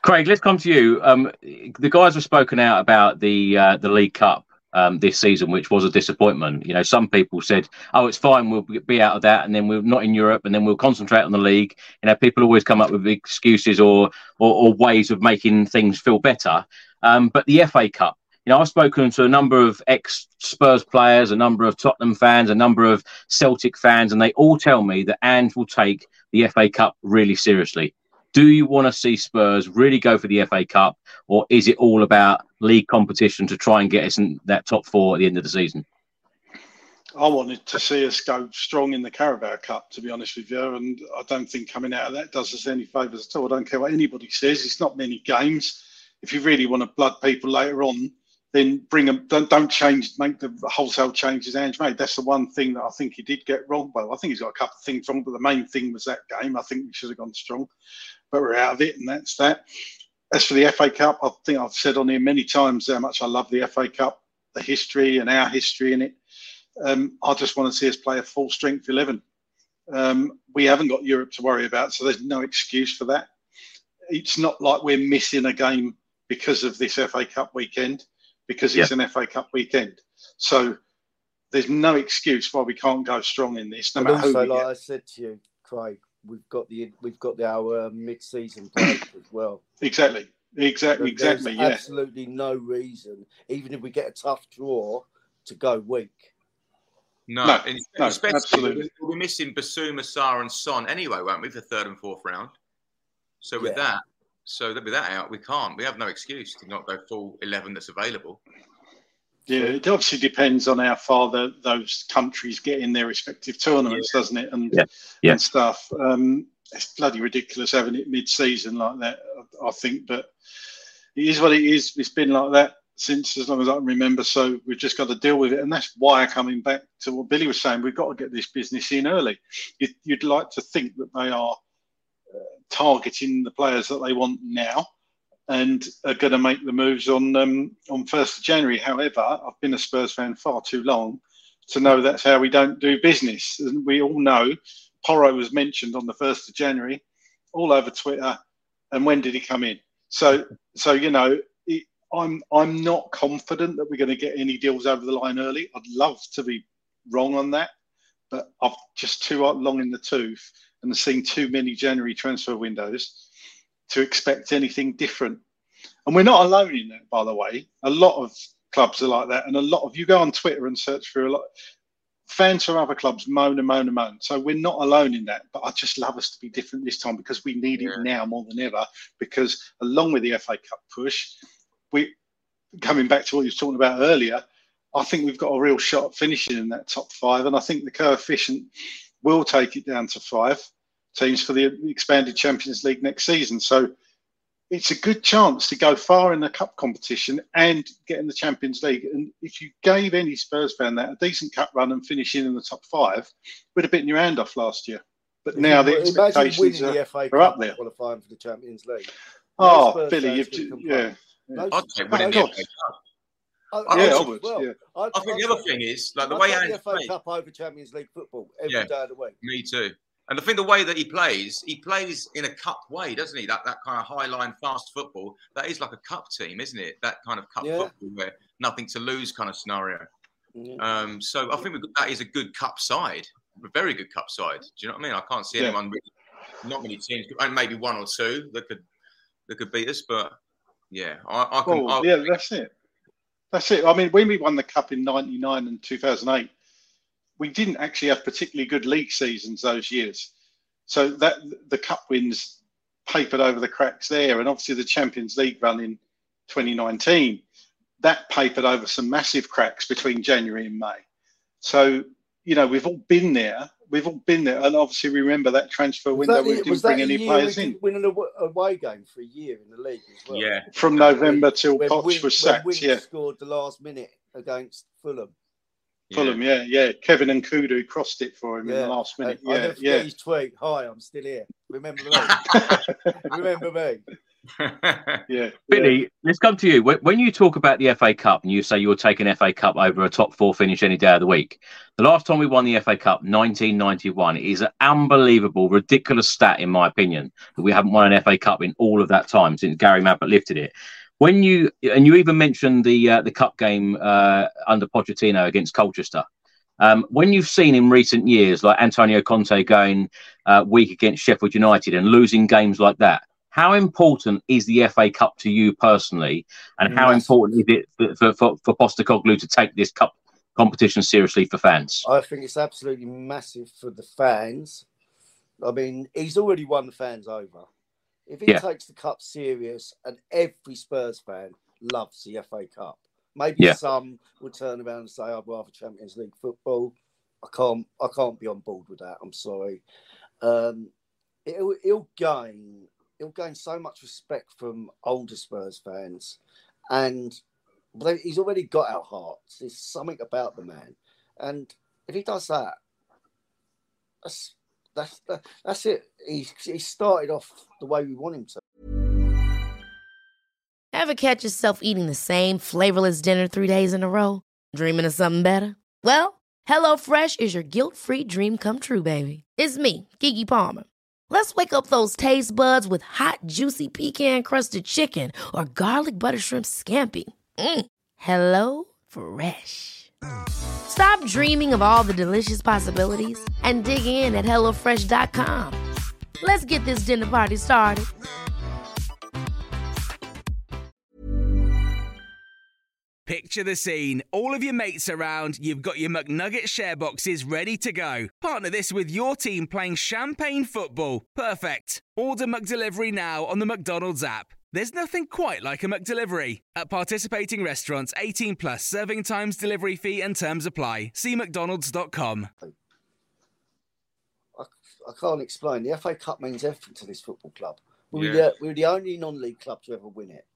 Craig, let's come to you. Um, the guys have spoken out about the uh, the League Cup um, this season, which was a disappointment. You know, some people said, "Oh, it's fine, we'll be out of that, and then we're not in Europe, and then we'll concentrate on the league." You know, people always come up with excuses or or, or ways of making things feel better. Um, but the FA Cup, you know, I've spoken to a number of ex Spurs players, a number of Tottenham fans, a number of Celtic fans, and they all tell me that Ange will take the FA Cup really seriously. Do you want to see Spurs really go for the FA Cup, or is it all about league competition to try and get us in that top four at the end of the season? I wanted to see us go strong in the Carabao Cup, to be honest with you, and I don't think coming out of that does us any favours at all. I don't care what anybody says. It's not many games. If you really want to blood people later on, then bring them. Don't don't change, make the wholesale changes Ange made. That's the one thing that I think he did get wrong. Well, I think he's got a couple of things wrong, but the main thing was that game. I think we should have gone strong, but we're out of it, and that's that. As for the FA Cup, I think I've said on here many times how much I love the FA Cup, the history and our history in it. Um, I just want to see us play a full strength 11. Um, we haven't got Europe to worry about, so there's no excuse for that. It's not like we're missing a game because of this FA Cup weekend, because it's an FA Cup weekend. So there's no excuse why we can't go strong in this, no And matter who we like get. I said to you, Craig, we've got the we've got the, our uh, mid-season break as well. Exactly, exactly, There- exactly. Yeah, absolutely no reason, even if we get a tough draw, to go weak. No, No, and no, especially absolutely. we'll be missing Bissouma, Sarr, and Son anyway, won't we, for third and fourth round? So with Yeah. that, so that with that out, we can't. We have no excuse to not go full eleven that's available. Yeah. It obviously depends on how far the, those countries get in their respective tournaments, doesn't it? And Yeah, yeah. and stuff. Um, it's bloody ridiculous having it mid-season like that. I, think, but it is what it is. It's been like that since as long as I can remember. So we've just got to deal with it, and that's why coming back to what Billy was saying, we've got to get this business in early. You'd, you'd like to think that they are uh, targeting the players that they want now. And are going to make the moves on um, on first of January. However, I've been a Spurs fan far too long to know that's how we don't do business. And we all know Porro was mentioned on the first of January, all over Twitter. And when did he come in? So, so you know, it, I'm I'm not confident that we're going to get any deals over the line early. I'd love to be wrong on that, but I've just too long in the tooth and seen too many January transfer windows to expect anything different. And we're not alone in that, by the way. A lot of clubs are like that, and a lot of you go on Twitter and search for a lot. Fans from other clubs moan and moan and moan. So we're not alone in that. But I just love us to be different this time because we need it now more than ever. Because along with the FA Cup push, we coming back to what you were talking about earlier, I think we've got a real shot at finishing in that top five. And I think the coefficient will take it down to five teams for the expanded Champions League next season. So it's a good chance to go far in the cup competition and get in the Champions League. And if you gave any Spurs fan that a decent cup run and finishing in the top five, would have bitten your hand off last year. But now the Imagine expectations are, the FA are up there. qualifying for the Champions League. Oh, Spurs Billy, you've could ju- yeah. No, I'd take Oh, winning the FA Cup. I, I I Yeah, I would, well. yeah. I'd- I think I'd the other take- thing is like the I'd way take Ange the FA plays. Cup over Champions League football every Yeah. day of the week. Me too. And the thing, the way that he plays, he plays in a cup way, doesn't he? That that kind of high line, fast football. That is like a cup team, isn't it? That kind of cup Yeah. football where nothing to lose kind of scenario. Yeah. Um, so I think that is a good cup side, a very good cup side. Do you know what I mean? I can't see Yeah. anyone, really, not many teams, and maybe one or two that could that could beat us. But yeah, I, I can. Well, I, yeah, that's it. That's it. I mean, when we won the cup in '99 and 2008, we didn't actually have particularly good league seasons those years. So that the cup wins papered over the cracks there, and obviously the Champions League run in 2019 that papered over some massive cracks between January and May. So you know we've all been there. We've all been there, and obviously remember that transfer window. that We the- didn't was that bring any year players we in did win an away game for a year in the league as well. yeah, from November till when Poch Wing- was when sacked. Winks Yeah, scored the last minute against Fulham. Fulham. Yeah, yeah. Kevin Nkoudou crossed it for him in the last Uh, minute. I Yeah, never yeah. his tweet. Hi, I'm still here. Remember me? Remember me? yeah. Billy, let's come to you. When, when you talk about the FA Cup and you say you'll take an FA Cup over a top four finish any day of the week, the last time we won the FA Cup, 1991, is an unbelievable, ridiculous stat, in my opinion, that we haven't won an FA Cup in all of that time since Gary Mabbutt lifted it. When you and you even mentioned the uh, the cup game uh, under Pochettino against Colchester. Um, when you've seen in recent years, like Antonio Conte going uh, weak against Sheffield United and losing games like that, how important is the FA Cup to you personally, and how Massive. important is it for for, for Postecoglou to take this cup competition seriously for fans? I think it's absolutely massive for the fans. I mean, he's already won the fans over. If he Yeah. takes the cup serious, and every Spurs fan loves the FA Cup, maybe Yeah. some will turn around and say, "I'd rather Champions League football." I can't, I can't be on board with that. I'm sorry. Um, it'll, it'll gain, it'll gain so much respect from older Spurs fans, and but he's already got our hearts. There's something about the man, and if he does that, that's that's that, that's it. He he started off the way we want him to. Ever catch yourself eating the same flavorless dinner three days in a row? Dreaming of something better? Well, HelloFresh is your guilt free dream come true, baby. It's me, Gigi Palmer. Let's wake up those taste buds with hot, juicy pecan crusted chicken or garlic butter shrimp scampi. Mm. Hello Fresh. Stop dreaming of all the delicious possibilities and dig in at HelloFresh.com. Let's get this dinner party started. Picture the scene. All of your mates around, you've got your McNugget share boxes ready to go. Partner this with your team playing champagne football. Perfect. Order McDelivery now on the McDonald's app. There's nothing quite like a McDelivery. At participating restaurants, 18 plus serving times, delivery fee, and terms apply. See McDonald's.com. I, I can't explain. The FA Cup means everything to this football club. We were, Yeah. the, we were the only non-league club to ever win it.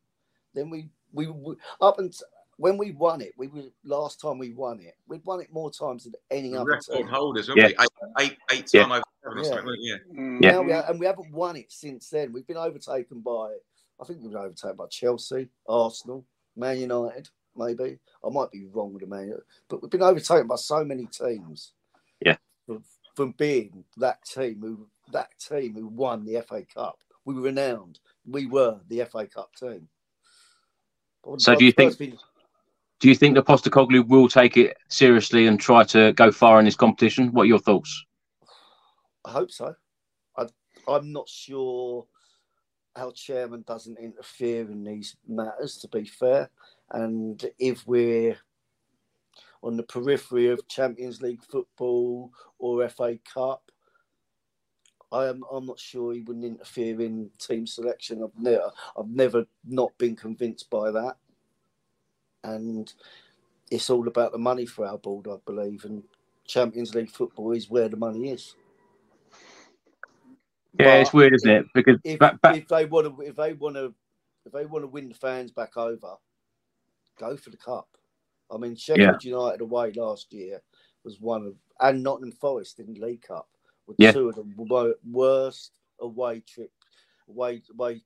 Then we we, we up and when we won it, we were last time we won it. We'd won it more times than any other record team. holders, weren't we? Eight, eight, eight Yeah. time over seven or Yeah. something, yeah. Yeah. Now we ha- and we haven't won it since then. We've been overtaken by, I think we've been overtaken by Chelsea, Arsenal, Man United, maybe. I might be wrong with the Man United, but we've been overtaken by so many teams. Yeah. From, from being that team who that team who won the FA Cup, we were renowned. We were the FA Cup team. But So do you think- been- Do you think that Postecoglou will take it seriously and try to go far in this competition? What are your thoughts? I hope so. I, I'm not sure our chairman doesn't interfere in these matters, to be fair. And if we're on the periphery of Champions League football or FA Cup, I am, I'm not sure he wouldn't interfere in team selection. I've never, I've never not been convinced by that. And it's all about the money for our board, I believe. And Champions League football is where the money is. Yeah, But it's weird, isn't if- it? Because If, back, back, if they want to, if they want to, if they want to win the fans back over, go for the cup. I mean, Sheffield United away last year was one of, and Nottingham Forest in the League Cup With Yeah. two of the worst away trip, away, away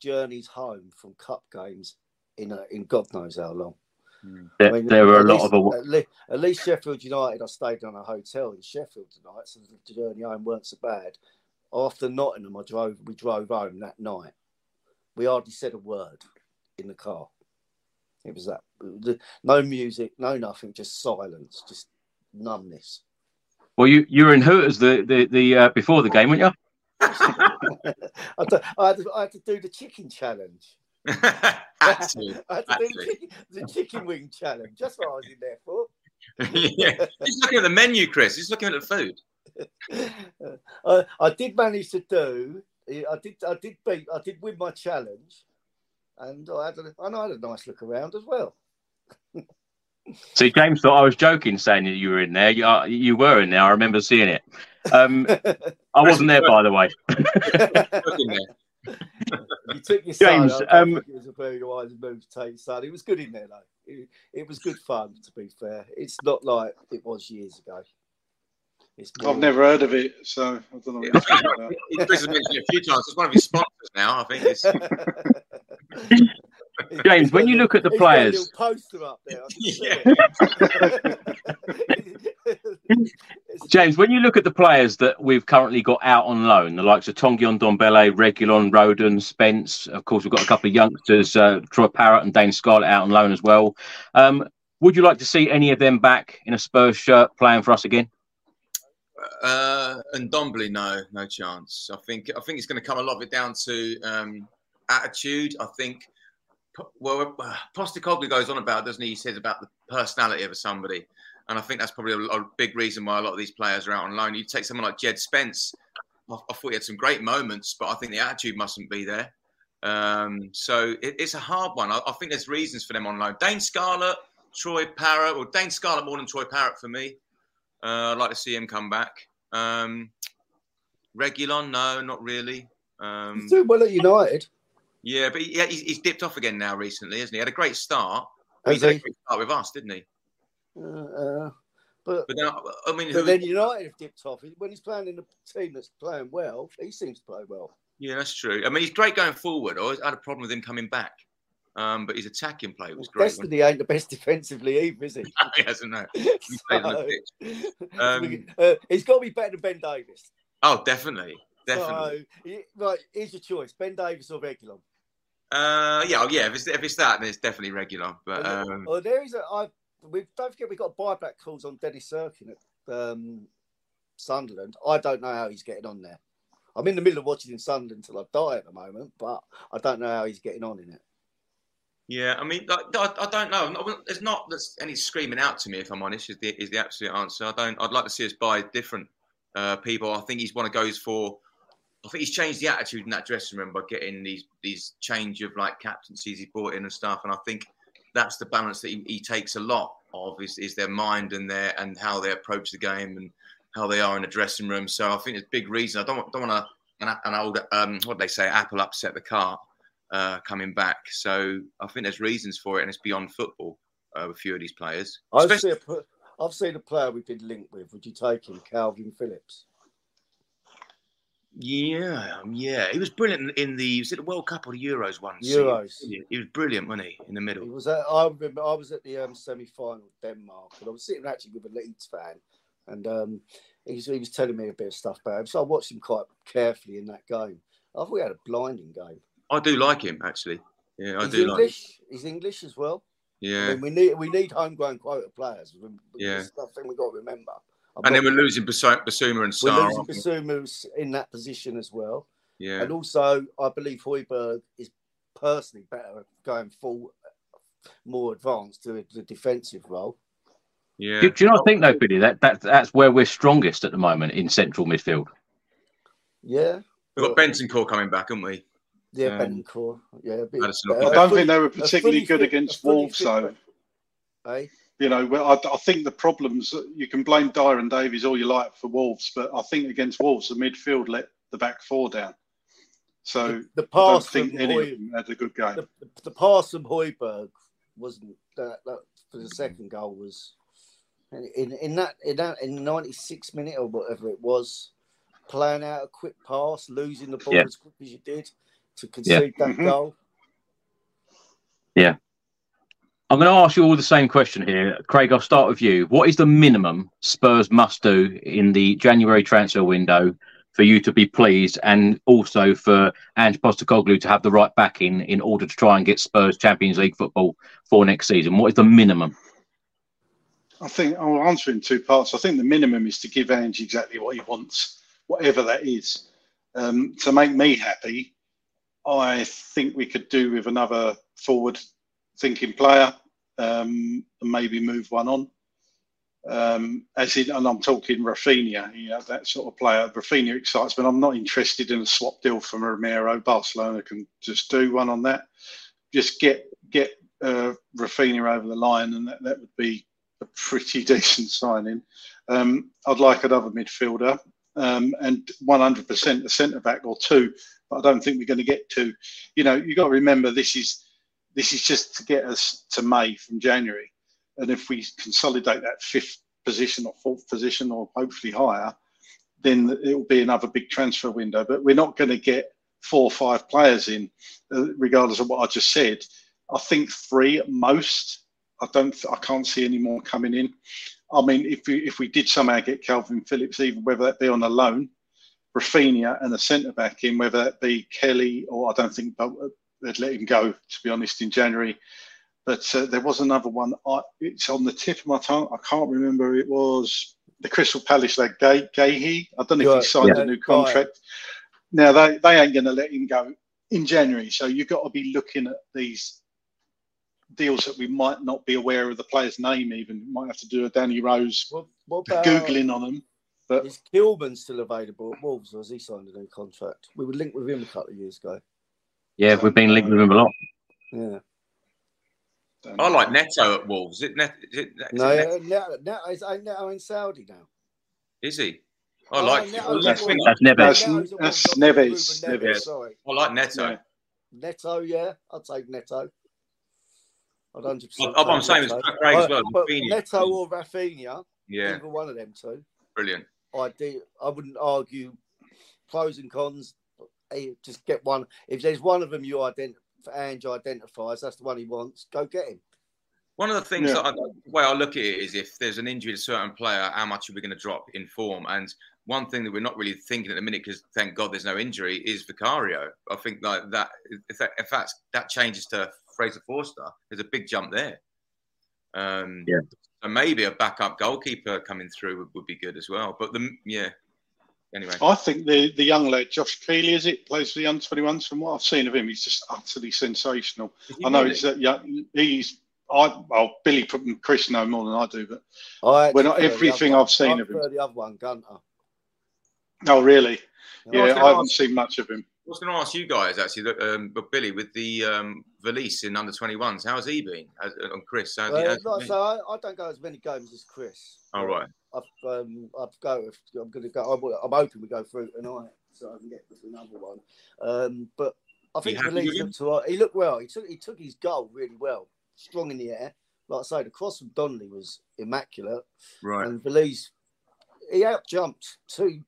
journeys home from cup games in a, in God knows how long. Hmm. There, I mean, there were a at lot least, of awa- at, le- at least Sheffield United. I stayed on a hotel in Sheffield tonight, so the journey home weren't so bad. After Nottingham, I drove. We drove home that night. We hardly said a word in the car. It was that no music, no nothing, just silence, just numbness. Well, you you were in Hooters the the, the uh, before the game, weren't you? I, d- I had to, I had to do the chicken challenge. Had to. I had to do the chicken, the chicken wing challenge. That's what I was in there for. yeah. He's looking at the menu, Chris. He's looking at the food. I, I did manage to do. I did. I did beat. I did win my challenge, and I had. A, and I had a nice look around as well. See, James thought I was joking, saying that you were in there. You, you were in there. I remember seeing it. Um, I wasn't there, by the way. You took your James, son. Um, it was a very wise move to take son. It was good in there though. It, it was good fun. To be fair, it's not like it was years ago. It's more- I've never heard of it, so I don't know. What you're talking about. Chris has mentioned it a few times. It's one of his sponsors now. I think it's. James, when you look at the He's got a players- poster up there. I can see it. James, when you look at the players that we've currently got out on loan, the likes of Tanguy Ndombele, Reguilón, Rodon, Spence, of course, we've got a couple of youngsters, uh, Troy Parrott and Dane Scarlett out on loan as well. Um, would you like to see any of them back in a Spurs shirt playing for us again? Uh, and Ndombele, no, no chance. I think I think it's going to come a lot of it down to um, attitude. I think. Well, uh, Postecoglou goes on about, doesn't he? He says about the personality of somebody, and I think that's probably a, a big reason why a lot of these players are out on loan. You take someone like Jed Spence. I, I thought he had some great moments, but I think the attitude mustn't be there. Um, so it, it's a hard one. I, I think there's reasons for them on loan. Dane Scarlett, Troy Parrott, or Dane Scarlett more than Troy Parrott for me. Uh, I'd like to see him come back. Um, Reguilón, no, not really. Um, He's doing well at United. yeah, but he, he's, he's dipped off again now recently, hasn't he? Had a great start. Has He's had a he? great start with us, didn't he? Uh, uh, but But then, I mean, but then United have dipped off. When he's playing in a team that's playing well, he seems to play well. yeah, that's true. I mean, he's great going forward. I always had a problem with him coming back. Um, but his attacking play was great. wasn't Destiny ain't the best defensively either, is he? it? he hasn't, no. He played on the pitch. Um, uh, he's got to be better than Ben Davies. Oh, definitely. Definitely. So, right, here's your choice: Ben Davies or Reguilón. Uh, yeah, oh, yeah. If it's, if it's that, then it's definitely regular. But um, oh, there is a. I we don't forget we've got buyback calls on Dennis Cirkin at um, Sunderland. I don't know how he's getting on there. I'm in the middle of watching in Sunderland until I die at the moment, but I don't know how he's getting on in it. Yeah, I mean, I, I don't know. No, There's not there's any screaming out to me, if I'm honest. Is the is the absolute answer? I don't. I'd like to see us buy different uh, people. I think he's one of goes for. I think he's changed the attitude in that dressing room by getting these these change of like captaincies he brought in and stuff. And I think that's the balance that he, he takes a lot of is, is their mind and their and how they approach the game and how they are in the dressing room. So I think it's a big reason. I don't don't want to an, an old um what they say apple upset the cart uh, coming back. So I think there's reasons for it, and it's beyond football. Uh, with a few of these players, I've Especially- seen, a, I've seen a player we've been linked with. Would you take him, Kalvin Phillips? yeah, um, yeah, he was brilliant in, the was it the World Cup or the Euros once? Euros. He, he was brilliant, wasn't he, in the He middle? was at, I remember I was at the um, semi-final Denmark, and I was sitting actually with a Leeds fan, and um, he, was, he was telling me a bit of stuff about him. So I watched him quite carefully in that game. I thought he had a blinding game. I do like him actually. Yeah, I He's do like. Him. English. He's English as well. I Yeah, mean, we need we need homegrown quota players. We- Yeah. That's the thing we've got to remember. I'm and then we're losing Basu- Bissouma and we're Sarr. losing aren't? Bissouma in that position as well. Yeah, And also, I believe Hojbjerg is personally better going full, more advanced to the defensive role. yeah. Do, do you not think though, Billy, that, that that's where we're strongest at the moment in central midfield? Yeah, We've got Bentancur coming back, haven't we? Yeah, Um, Bentancur. Yeah, a bit- Maddison uh, I don't think they were particularly good fit- against Wolves, fit- though. Eh? You know, well, I, I think the problems you can blame Dier and Davies all you like for Wolves, but I think against Wolves the midfield let the back four down. So The, the I don't pass think from any of Hoy, had a good game. the, the pass from Hojbjerg wasn't that, that for the second goal was in in that in that in the ninety six minute or whatever it was. playing out a quick pass, losing the ball Yeah. as quick as you did to concede that Mhm. goal. Yeah. I'm going to ask you all the same question here. Craig, I'll start with you. What is the minimum Spurs must do in the January transfer window for you to be pleased and also for Ange Postecoglou to have the right backing in order to try and get Spurs Champions League football for next season? What is the minimum? I think I'll answer in two parts. I think the minimum is to give Ange exactly what he wants, whatever that is. Um, to make me happy, I think we could do with another forward-thinking player um, and maybe move one on. Um, as in, and I'm talking Raphinha, you know, that sort of player. Raphinha excites me. I'm not interested in a swap deal from Romero. Barcelona can just do one on that. Just get get uh, Raphinha over the line, and that, that would be a pretty decent signing. Um, I'd like another midfielder um, and 100% a centre back or two, but I don't think we're going to get to. You know, you've got to remember this is this is just to get us to May from January, and if we consolidate that fifth position or fourth position or hopefully higher, then it will be another big transfer window. But we're not going to get four or five players in, uh, regardless of what I just said. I think three at most. I don't. I can't see any more coming in. I mean, if we if we did somehow get Kalvin Phillips, even whether that be on a loan, Raphinha and a centre back in, whether that be Kelly or I don't think they'd let him go. To be honest, in January. But uh, there was another one. I, it's on the tip of my tongue. I can't remember. It was the Crystal Palace lad, Gay Guéhi. I don't know if he signed yeah. a new contract. Now they, they ain't going to let him go in January. So you've got to be looking at these deals that we might not be aware of the player's name. Even You might have to do a Danny Rose What, what about googling on them. But is Kilman still available at Wolves, or has he signed a new contract? We were linked with him a couple of years ago. Yeah, we've been linked with him a lot. Yeah. I like Neto at Wolves. Is it Net, is it, is, No, it uh, now, now, is ain't Neto in Saudi now? is he? I Oh, like. Neto- I like, Neto- That's Neves. That's- Neto's at that's Wolves, Neves, Neves. Sorry, I like Neto. Yeah. Neto. Yeah, I'd take Neto. I'd hundred percent. What I'm saying is Craig as well. But Raphinha. Neto or Raphinha, Yeah, either one of them two. brilliant. I do. I wouldn't argue pros and cons. Just get one. If there's one of them you identify, Ange identifies, that's the one he wants. Go get him. One of the things Yeah. that I, the way I look at it is if there's an injury to a certain player, how much are we going to drop in form? And one thing that we're not really thinking at the minute, because thank God there's no injury, is Vicario. I think like that if that if that's, that changes to Fraser Forster, there's a big jump there. Um, Yeah. So maybe a backup goalkeeper coming through would, would be good as well. But the yeah. Anyway, I think the, the young lad, Josh Keeley, is it, plays for the under 21s. From what I've seen of him, he's just utterly sensational. I know really? he's, uh, yeah, he's, I, well, Billy put Chris know more than I do, but I Well, actually not everything. I've seen I of him. prefer the other one, Gunter. oh, really? No, Yeah, was I gonna haven't ask- seen much of him. I was going to ask you guys actually, um, but Billy with the um, Veliz in under 21s, how's he been? As, on Chris, how's Uh, how's like, so I, I don't go as many games as Chris. All right. I've um, I've go. I'm going to go. I'm, I'm hoping we go through tonight, so I can get to another one. Um, but I think happy Veliz with him? looked all right. He looked well. He took he took his goal really well, strong in the air. Like I say, the cross from Donley was immaculate, Right. and Veliz he out jumped two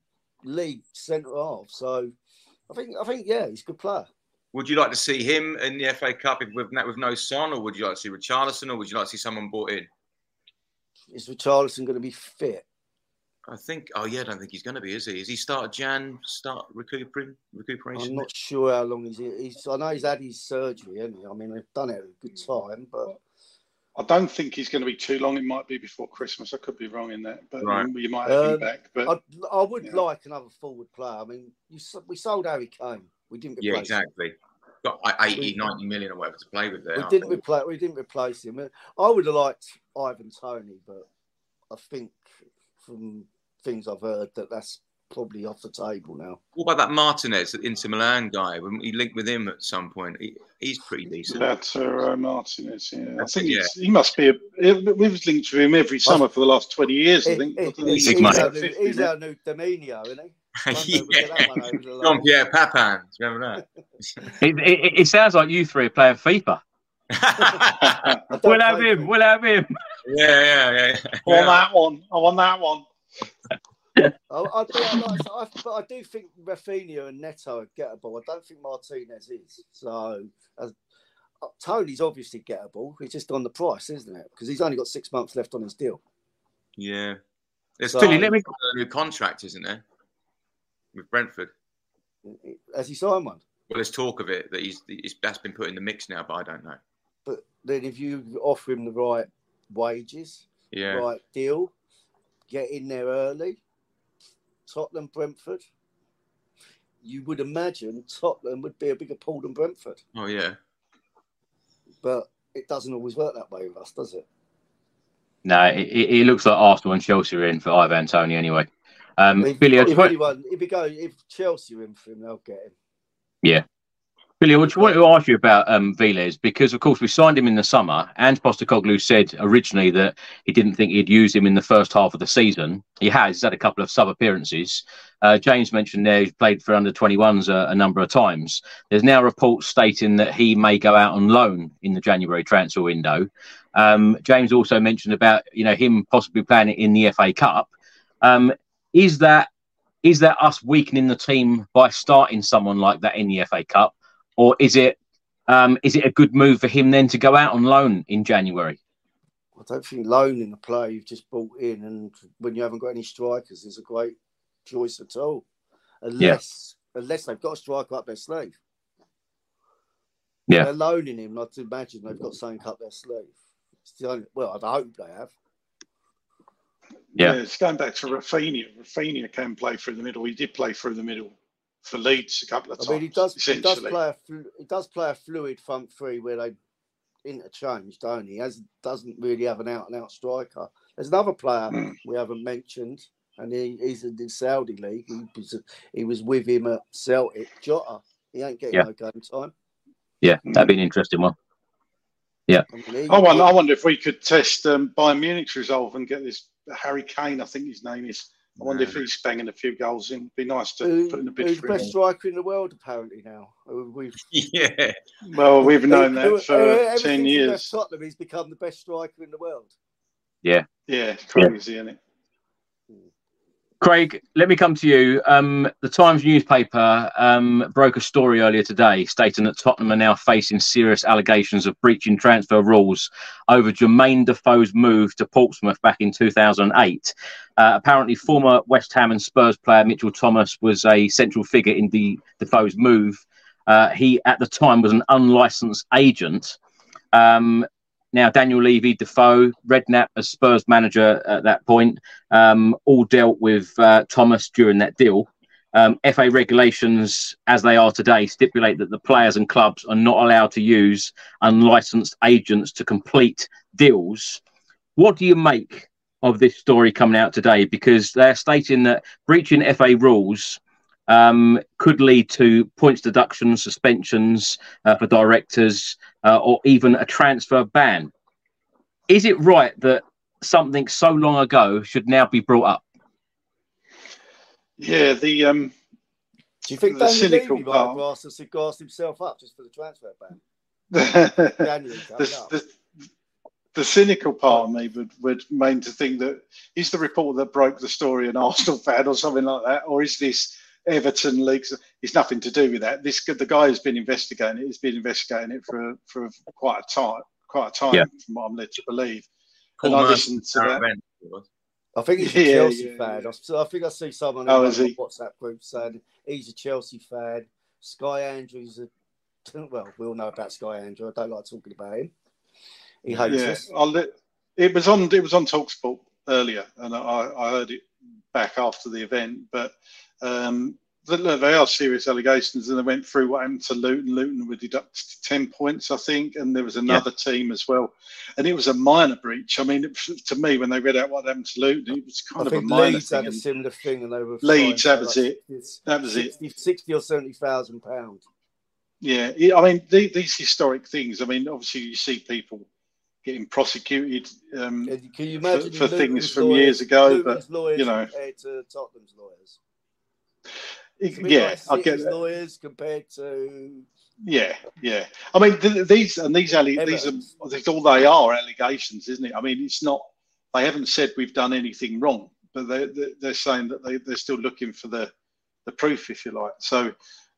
league centre half. So I think I think yeah, he's a good player. Would you like to see him in the FA Cup if with, with no son, or would you like to see Richarlison, or would you like to see someone brought in? Is Richarlison going to be fit? I think. Oh yeah, I don't think he's going to be, is he? Is he start Jan? Start recuperating? Recuperation? I'm not sure how long he's. he's I know he's had his surgery, hasn't he? I mean, they've done it at a good time, but I don't think he's going to be too long. It might be before Christmas. I could be wrong in that, but Right. you might have him Um, back. But I, I would Yeah. like another forward player. I mean, you, we sold Harry Kane. We didn't Yeah, replace him. Yeah, exactly. Got like 80, We- 90 million or whatever to play with there. We didn't replace. We didn't replace him. I would have liked Ivan Toney, but I think from things I've heard that that's probably off the table now. What about that Martinez, the Inter Milan guy? When he linked with him at some point, he, he's pretty decent. Lautaro uh, Martinez, yeah, I think it, it's- he must be. A, we've linked to him every summer for the last twenty years. I think. he- wasn't he's, he's our new, he's our new Dominio, isn't he? One day we'll that one over the Jean line. Pierre Papin. Do you remember It, it, it sounds like you three are playing FIFA. that? I don't We'll have play him. for- We'll have him. yeah, yeah, yeah. I want that one. I want that one. I, I, do, I, like, I, but I do think Raphinha and Neto are gettable. I don't think Martinez is. So uh, Toney's obviously gettable. He's just on the price, isn't it? Because he's only got six months left on his deal. Yeah. There's So- me a new contract, isn't there? With Brentford. Has he signed one? Well, there's talk of it that he's, he's that's been put in the mix now, but I don't know. But then if you offer him the right wages, Yeah. right deal, get in there early, Tottenham, Brentford, you would imagine Tottenham would be a bigger pull than Brentford. Oh yeah. But it doesn't always work that way with us, does it? No, it, it it looks like Arsenal and Chelsea are in for Ivan Toney anyway. Um, if, Billy, I if anyone, if he go, if Chelsea are in for him, they'll get him. Yeah. Billy, I wanted to ask you about um, Veliz because, of course, we signed him in the summer, and Postecoglou said originally that he didn't think he'd use him in the first half of the season. He has. He's had a couple of sub appearances. Uh, James mentioned there he's played for under 21s a, a number of times. There's now reports stating that he may go out on loan in the January transfer window. Um, James also mentioned about you know him possibly playing in the FA Cup. Um, is that is that us weakening the team by starting someone like that in the FA Cup, or is it um, is it a good move for him then to go out on loan in January? I don't think loaning a player you've just bought in, and when you haven't got any strikers, is a great choice at all. Unless unless they've got a striker up their sleeve. Yeah. They're loaning him. I'd imagine they've got something up their sleeve. It's the only, well, I hope they have. Yeah. it's going back to Raphinha. Raphinha can play through the middle. He did play through the middle for Leeds a couple of times. I times. mean, he does. He does play a. flu- He does play a fluid front three where they interchange, don't he? He has doesn't really have an out and out striker. There's another player Hmm. we haven't mentioned, and he, he's in the Saudi league. He was he was with him at Celtic. Jota. He ain't getting Yeah. no game time. Yeah, that'd be an interesting one. Yeah. I, mean, I wonder, I wonder if we could test um, Bayern Munich's resolve and get this Harry Kane, I think his name is. I wonder if he's banging a few goals in. Be nice to who- put in a bid who's for the him. best striker in the world apparently now. Uh, we've Yeah. Well, we've known that who- for ever ten since he left years. Tottenham, he's become the best striker in the world. Yeah. Yeah, it's crazy, isn't it? Craig, let me come to you. Um, the Times newspaper um, broke a story earlier today stating that Tottenham are now facing serious allegations of breaching transfer rules over Jermaine Defoe's move to Portsmouth back in 2008. Uh, apparently, former West Ham and Spurs player Mitchell Thomas was a central figure in the Defoe's move. Uh, he, at the time, was an unlicensed agent. Um, now, Daniel Levy, Defoe, Redknapp as Spurs manager at that point, um, all dealt with uh, Thomas during that deal. Um, FA regulations, as they are today, stipulate that the players and clubs are not allowed to use unlicensed agents to complete deals. What do you make of this story coming out today? Because they're stating that breaching FA rules um, could lead to points deductions, suspensions uh, for directors, uh, or even a transfer ban. Is it right that something so long ago should now be brought up? Yeah, the um, Do you think The Daniel cynical Levy might have part. grassed, grassed himself up just for the transfer ban? the, January coming up. the, the cynical part of me would, would mean to think that is the report that broke the story an Arsenal fan or something like that, or is this Everton leaks? It's nothing to do with that. This the guy who's been investigating it has been investigating it for for quite a time, quite a time, Yeah. from what I'm led to believe. Paul and I listened to that. Bent, it. I think he's a Yeah, Chelsea yeah, fan. yeah. I, I think I see someone Oh, in is one he? of the WhatsApp group saying he's a Chelsea fan. Sky Andrews, a, well, we all know about Sky Andrew. I don't like talking about him. He hates Yeah, us. I'll it was on it was on Talksport earlier, and I, I heard it back after the event. But um, they are serious allegations, and they went through what happened to Luton. Luton were deducted ten points, I think, and there was another team as well, and it was a minor breach. I mean, it, to me, when they read out what happened to Luton, it was I kind of a minor Leeds thing. had a similar thing, and they were Leeds, that was like it. 60 That was it. 60, 60 or seventy thousand pounds. Yeah, yeah, I mean the, these historic things. I mean, obviously, you see people getting prosecuted um, Can you for, imagine for things Luton's from lawyers- years ago, but lawyers you know, compared to Tottenham's lawyers? it- yeah, like I get that. lawyers compared to Yeah, yeah. I mean, th- these and these alle- these are these all they are allegations, isn't it? I mean, it's not. They haven't said we've done anything wrong, but they, they they're saying that they they're still looking for the the proof, if you like. So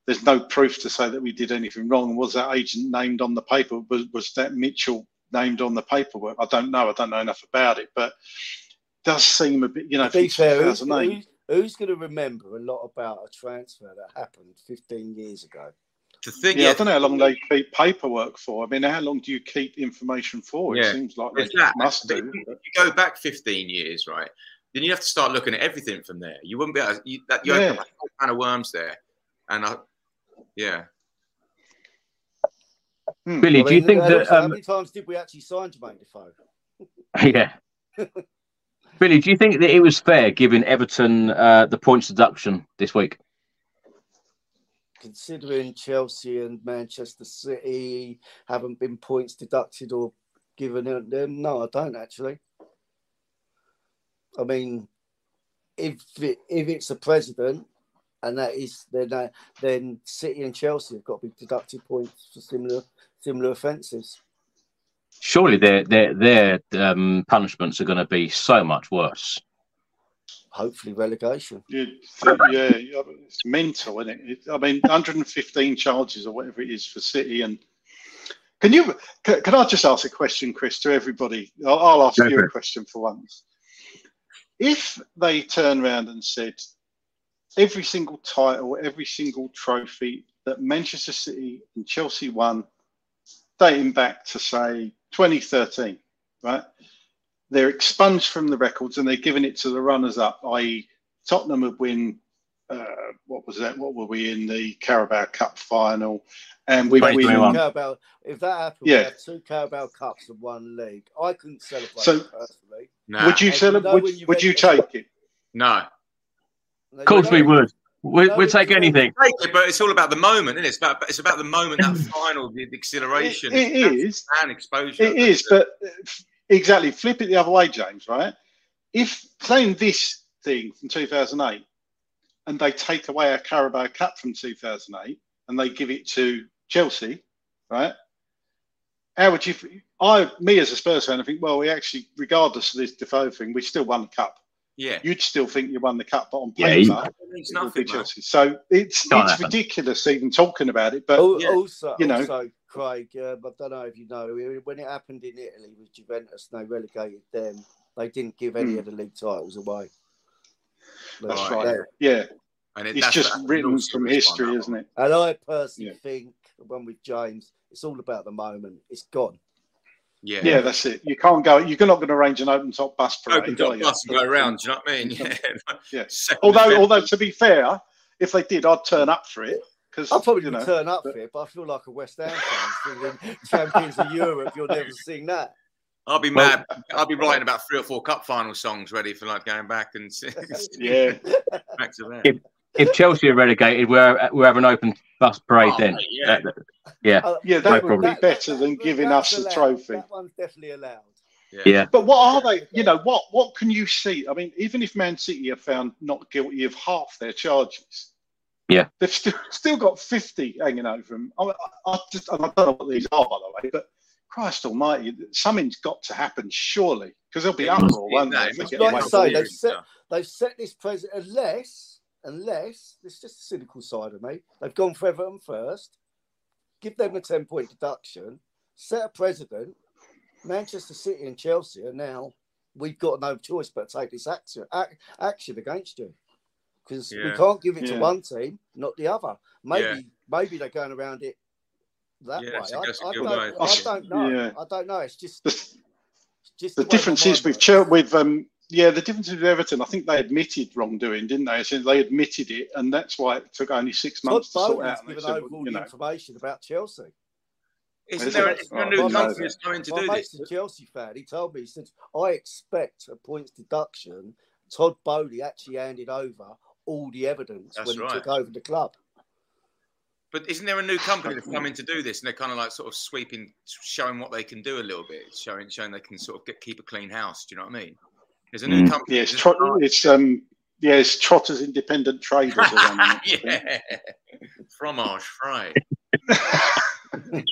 there's no proof to say that we did anything wrong. Was that agent named on the paper? Was was that Mitchell named on the paperwork? I don't know. I don't know enough about it, but it does seem a bit, you know, To be fair, who's, who's, who's going to remember a lot about a transfer that happened 15 years ago? The thing, Yeah, yeah, I don't know how long they keep paperwork for. I mean, how long do you keep information for? It Yeah. seems like they that. must But do. If you, go back 15 years, right, then you have to start looking at everything from there. You wouldn't be able to, you, that, you Yeah. open a whole can of worms there. And I, yeah. Hmm. Billy, I do you think that? how Um, many times did we actually sign Jermaine Defoe? yeah. Billy, do you think that it was fair giving Everton uh, the points deduction this week? Considering Chelsea and Manchester City haven't been points deducted or given them, no, I don't actually. I mean, if it, if it's a president, and that is then uh, then City and Chelsea have got to be deducted points for similar similar offences. Surely their their their um, punishments are going to be so much worse. Hopefully, relegation. Yeah, yeah, it's mental, isn't it? it? I mean, 115 charges or whatever it is for City. And can you? Can, can I just ask a question, Chris, to everybody? I'll, I'll ask Go you a question for once. If they turn around and said every single title, every single trophy that Manchester City and Chelsea won, dating back to say 2013, right? They're expunged from the records and they're giving it to the runners-up, i.e., Tottenham would win. Uh, what was that? What were we in the Carabao Cup final? And we Twenty win. twenty-one. Carabao, if that happened, Yeah. we have two Carabao Cups and one league. I couldn't celebrate So- personally. Nah, Would you And celebrate? know Would, you would you take it? no. No, Of course, we know- would. We'd, take anything. Take it, But it's all about the moment, isn't it? It's about, it's about the moment, that final, the, the exhilaration. It- it That's is. fan exposure. It is, but uh, exactly. Flip it the other way, James. Right? If playing this thing from 2008, and they take away our Carabao Cup from 2008, and they give it to Chelsea, right? How would you? I, me as a Spurs fan, I think, well, we actually, regardless of this Defoe thing, we still won the cup. Yeah. You'd still think you won the cup, but on Yeah, paper, you- It means it would be nothing, mate. Chelsea. So it's Can't it's happen. ridiculous even talking about it. But Al- yeah, also, you know. also, Craig, uh, I don't know if you know, when it happened in Italy with Juventus, they relegated them. They didn't give any Hmm. of the league titles away. that's Right. right. Yeah, And it, it's that's- just written from history, isn't it? And I personally Yeah. think the one with James, it's all about the moment. It's gone. Yeah. Yeah, that's it. You can't go. You're not going to arrange an open top bus parade. Open top you? bus and go around. Do you know what I mean? Yeah. Yeah. Although, although to be fair, if they did, I'd turn up for it because I'll probably you know. turn up but- for it, but I feel like a West Ham fan Champions of Europe. You'll never sing that. I'll be mad. I'll be writing about three or four cup final songs ready for like going back and Yeah, back to that. If- If Chelsea are relegated, we're we're having an open bus parade Oh, then. yeah. That- yeah. Uh, yeah, No that would problem. be better than giving us that's the allowed. trophy. That one's definitely allowed. Yeah. But what are they? You know, what what can you see? I mean, even if Man City are found not guilty of half their charges, Yeah. they've still still got fifty hanging over them. I, I, I just I don't know what these are, by the way, but Christ Almighty, something's got to happen, surely, because there'll be It must uproar, be, won't there? they must get be Like away I with say, it? they've set, they've set this president unless unless it's just a cynical side of me. They've gone for Everton first, give them a ten point deduction, set a president. Manchester City and Chelsea are now. We've got no choice but to take this action ac- action against you because we can't give it to one team, not the other. Maybe Yeah. maybe they're going around it that Yeah, way. that's a- I, that's a I good don't, way. I don't know. Yeah. I don't know. It's just The, just the way my difference is mind with works. Chel- with um yeah the difference with Everton. I think they admitted wrongdoing, didn't they? So they admitted it, and that's why it took only six Todd months to sort out. And they given said, over well, you know, information about Chelsea. Isn't Is there, it? is there a Oh, new well, company that's coming to My do mate's this? a Chelsea fan. He told me, he said, I expect a points deduction. Todd Boehly actually handed over all the evidence That's when right. he took over the club. But isn't there a new company that's coming to do this, and they're kind of like sort of sweeping, showing what they can do a little bit, showing showing they can sort of get, keep a clean house. Do you know what I mean? There's a new Mm. company. yeah, it's, that's trot- started- it's um yeah, it's Trotters Independent Traders. are running yeah, fromage fry.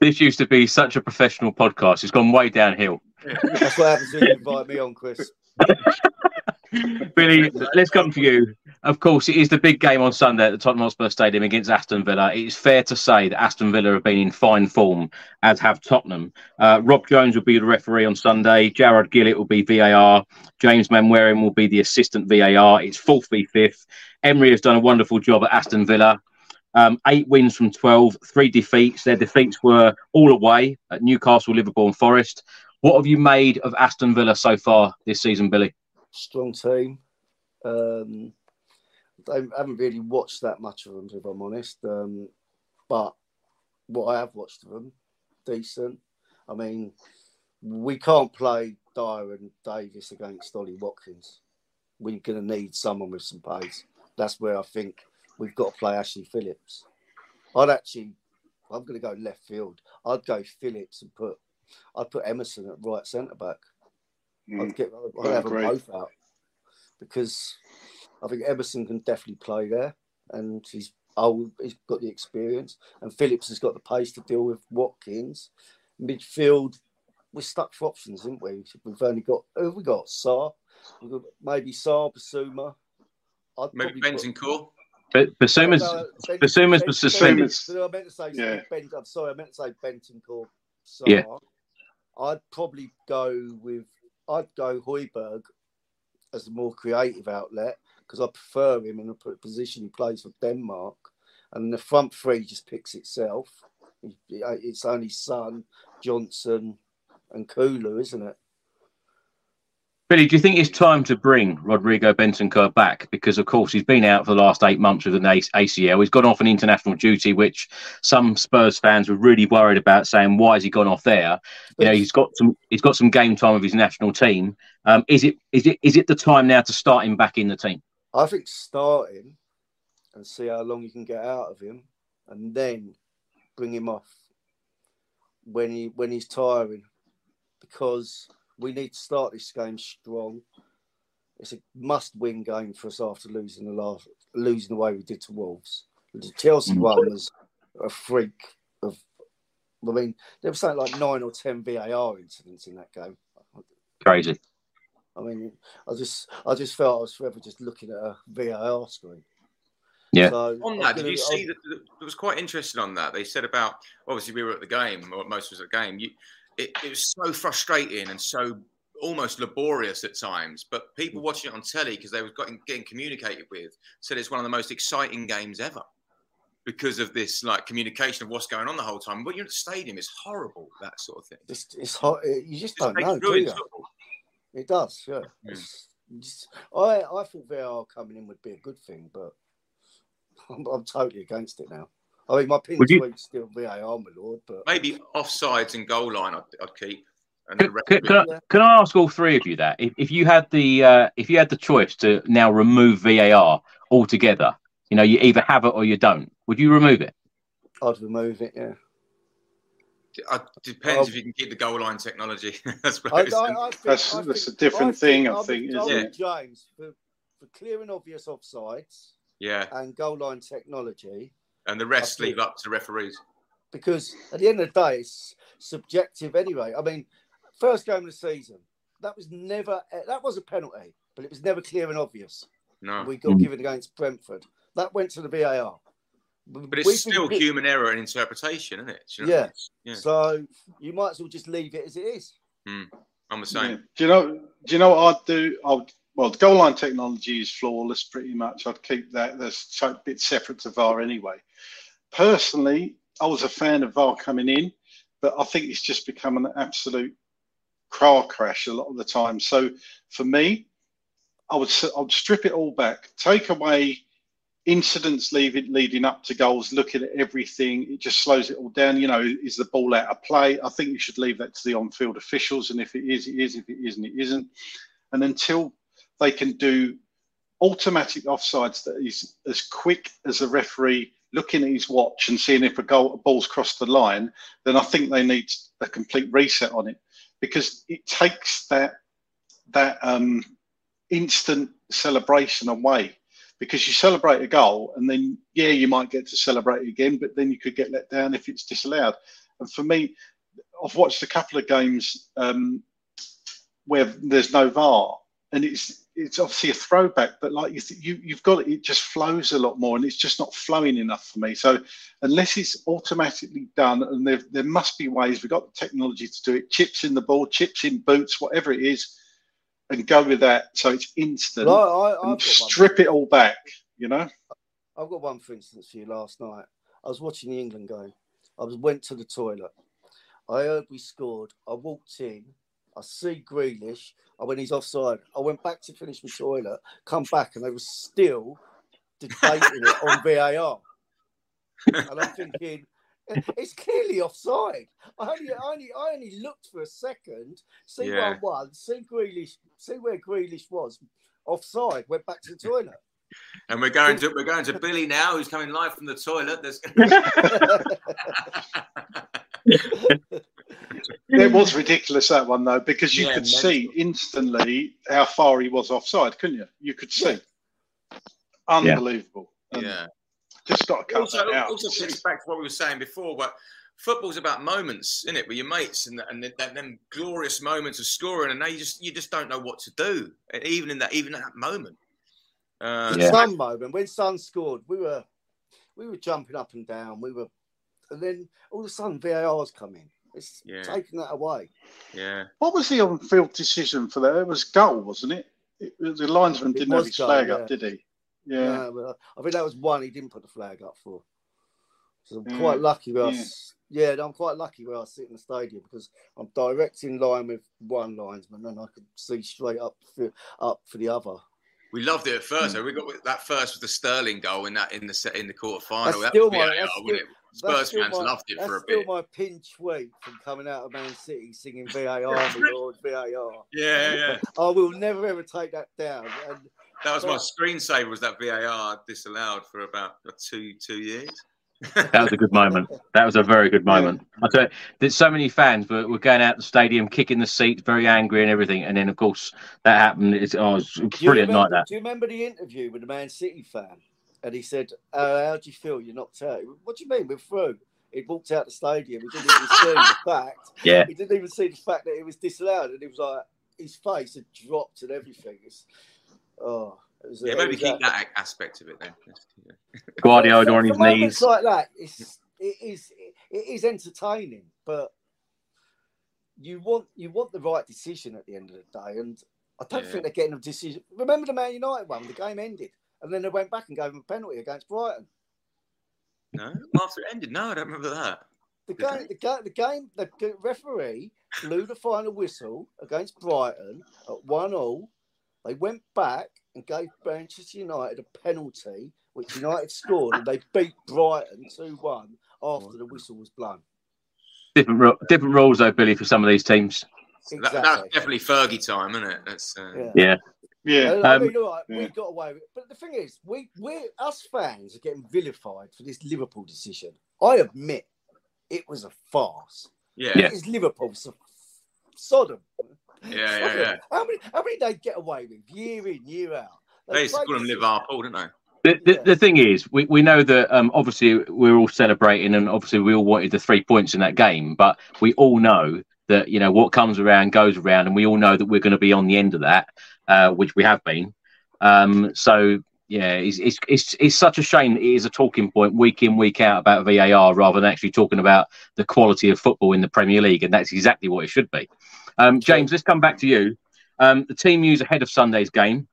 This used to be such a professional podcast. It's gone way downhill. That's what happens when you invite me on, Chris. Billy, let's come to you. Of course, it is the big game on Sunday at the Tottenham Hotspur Stadium against Aston Villa. It is fair to say that Aston Villa have been in fine form, as have Tottenham. Uh, Rob Jones will be the referee on Sunday. Jarred Gillett will be VAR. James Manwaring will be the assistant VAR. It's fourth v fifth. Emery has done a wonderful job at Aston Villa. Um, eight wins from 12, three defeats. Their defeats were all away at Newcastle, Liverpool, and Forest. What have you made of Aston Villa so far this season, Billy? Strong team. Um, I haven't really watched that much of them, if I'm honest. Um, but what I have watched of them, decent. I mean, we can't play Dier and Davies against Ollie Watkins. We're going to need someone with some pace. That's where I think we've got to play Ashley Phillips. I'd actually, I'm going to go left field. I'd go Phillips and put, I'd put Emerson at right centre back. Mm. I'd get, I'd have them both out because I think Emerson can definitely play there, and he's old, he's got the experience, and Phillips has got the pace to deal with Watkins. Midfield, we're stuck for options, isn't we? We've only got who have we got? Sarr, we've got maybe Sarr, Bissouma. I'd Maybe probably put- Bentancur. But Bissouma's, No, no, Bissouma's was suspended. I meant to say Yeah. Ben, I'm sorry, I meant to say Bentancur. Sarr. Yeah. I'd probably go with I'd go Højbjerg as the more creative outlet because I prefer him in the position he plays for Denmark, and the front three just picks itself. It's only Son, Johnson, and Kulu, isn't it? Billy, do you think it's time to bring Rodrigo Bentancur back? Because, of course, he's been out for the last eight months with an ACL. He's gone off on international duty, which some Spurs fans were really worried about, saying, "Why has he gone off there?" You know, he's got some he's got some game time with his national team. Um, is it is it is it the time now to start him back in the team? I think start him and see how long you can get out of him, and then bring him off when he when he's tiring, because we need to start this game strong. It's a must-win game for us after losing the last losing the way we did to Wolves. The Chelsea Mm. one was a freak of. I mean, there was something like nine or ten VAR incidents in that game. Crazy. I mean, I just I just felt I was forever just looking at a VAR screen. Yeah. So On that, did you see I'm- that? that- It was quite interesting on that. They said about obviously we were at the game, or most of us at the game. You, it, it was so frustrating and so almost laborious at times. But people Mm. watching it on telly because they were getting, getting communicated with said it's one of the most exciting games ever because of this like communication of what's going on the whole time. But you're at the stadium, it's horrible that sort of thing. It's, it's hot. You just Just don't know, do you? Football. It does, yeah. Yeah. Just- I I thought VAR coming in would be a good thing, but I'm, I'm totally against it now. I mean, my pin Would you- tweet's still VAR, my lord, but Maybe offsides and goal line, I'd, I'd keep. And Can, the can, can, I, can I ask all three of you that if, if you had the uh, if you had the choice to now remove VAR altogether, you know, you either have it or you don't. Would you remove it? I'd remove it. Yeah, Uh, depends Um, if you can keep the goal line technology. I I, suppose. I, I think, That's- I that's think- a different thing, I I'm think, with- isn't I'm it? James for, for clearing obvious offsides yeah, and goal line technology. and the rest leave up to referees. because at the end of the day, it's subjective anyway. I mean, first game of the season, that was never that was a penalty, but it was never clear and obvious. No, We got Mm. given against Brentford. That went to the VAR. But it's still human error and interpretation, isn't it? You know? Yeah. yeah. So you might as well just leave it as it is. Hmm. I'm the Yeah. same. Do you know? Do you know what I'd do? I'd well, the goal line technology is flawless, pretty much. I'd keep that. That's a bit separate to VAR anyway. Personally, I was a fan of VAR coming in, but I think it's just become an absolute car crash a lot of the time. So for me, I would s- I'd strip it all back, take away incidents leading leading up to goals, looking at everything. It just slows it all down. You know, is the ball out of play? I think you should leave that to the on-field officials, and if it is, it is. If it isn't, it isn't. And until they can do automatic offsides that is as quick as a referee looking at his watch and seeing if a goal a ball's crossed the line, then I think they need a complete reset on it because it takes that that um, instant celebration away. Because you celebrate a goal and then yeah, you might get to celebrate again, but then you could get let down if it's disallowed. And for me, I've watched a couple of games um, where there's no VAR, and it's it's obviously a throwback, but like you, you you've got it, it just flows a lot more, and it's just not flowing enough for me. So unless it's automatically done, and there there must be ways we've got the technology to do it, chips in the ball, chips in boots, whatever it is, and go with that. So it's instant. Well, I, and strip it all back. You know. I've got one, for instance, for you last night. I was watching the England game. I was went to the toilet. I heard we scored. I walked in. I see Grealish. I went, he's offside. I went back to finish my toilet, come back, and they were still debating it on VAR. And I'm thinking, it's clearly offside. I only, I only, I only looked for a second, see yeah. one one, see Grealish, see where Grealish was, offside. Went back to the toilet. And we're going to we're going to Billy now, who's coming live from the toilet. There's... it was ridiculous that one though, because you yeah, could mental. see instantly how far he was offside, couldn't you? You could see. Unbelievable. Yeah. Just got to cut also, that out. Also takes back to what we were saying before, but football's about moments, isn't it, with your mates and and them glorious moments of scoring, and now you just you just don't know what to do, even in that even at that moment. Uh, yeah. Some moment when Son scored, we were we were jumping up and down. We were, and then all of a sudden VAR's come in. It's yeah. taking that away. Yeah. What was the on-field decision for that? It was goal, wasn't it? it the linesman it didn't have his goal, flag yeah. up, did he? Yeah. yeah I think that was one he didn't put the flag up for. So I'm quite lucky where yeah. I, yeah, I'm quite lucky where I sit in the stadium because I'm direct in line with one linesman and I could see straight up for, up for the other. We loved it at first. Mm. We got that first with the Sterling goal in that in the set in the quarter final. That's still my, that's Spurs fans my, loved it for a bit. That's still my pinch tweet from coming out of Man City singing VAR, lord, VAR. Yeah, yeah. I will never ever take that down. And, that was my screensaver. Was that VAR disallowed for about two two years? that was a good moment. That was a very good moment. I tell you, there's so many fans were, were going out the stadium, kicking the seats, very angry and everything. And then, of course, that happened. It's, oh, it was a brilliant remember, night. That. Do you remember the interview with the Man City fan? And he said, uh, "How do you feel? You're not out. What do you mean? We're through." He walked out the stadium. He didn't even see the fact. Yeah. He didn't even see the fact that it was disallowed, and he was like, his face had dropped and everything. It's, oh yeah, maybe keep that aspect of it then. Guardiola on his knees. like that, it's, it is it is entertaining, but you want you want the right decision at the end of the day, and I don't yeah. think they're getting a decision. Remember the Man United one? The game ended, and then they went back and gave them a penalty against Brighton. No, after it ended, no, I don't remember that. The game, the game, the game, the referee blew the final whistle against Brighton at one all. They went back and gave Manchester United a penalty, which United scored, and they beat Brighton 2 1 after the whistle was blown. Different, different rules, though, Billy, for some of these teams. Exactly. That, that's definitely Fergie time, isn't it? That's, uh... yeah. yeah. Yeah, I mean, um, right, yeah. we got away with it. But the thing is, we we us fans are getting vilified for this Liverpool decision. I admit it was a farce. Yeah, it is Liverpool. So Sodom. Yeah, yeah, yeah. How many, how many they get away with year in, year out? They, they used to call them Liverpool, didn't they? The, the, the, thing is, we, we know that um, obviously we're all celebrating and obviously we all wanted the three points in that game, but we all know that, you know, what comes around goes around and we all know that we're going to be on the end of that, uh, which we have been. Um, so, yeah, it's, it's, it's, it's such a shame that it is a talking point week in, week out about VAR rather than actually talking about the quality of football in the Premier League. And that's exactly what it should be. Um, James, let's come back to you. Um, the team news ahead of Sunday's game.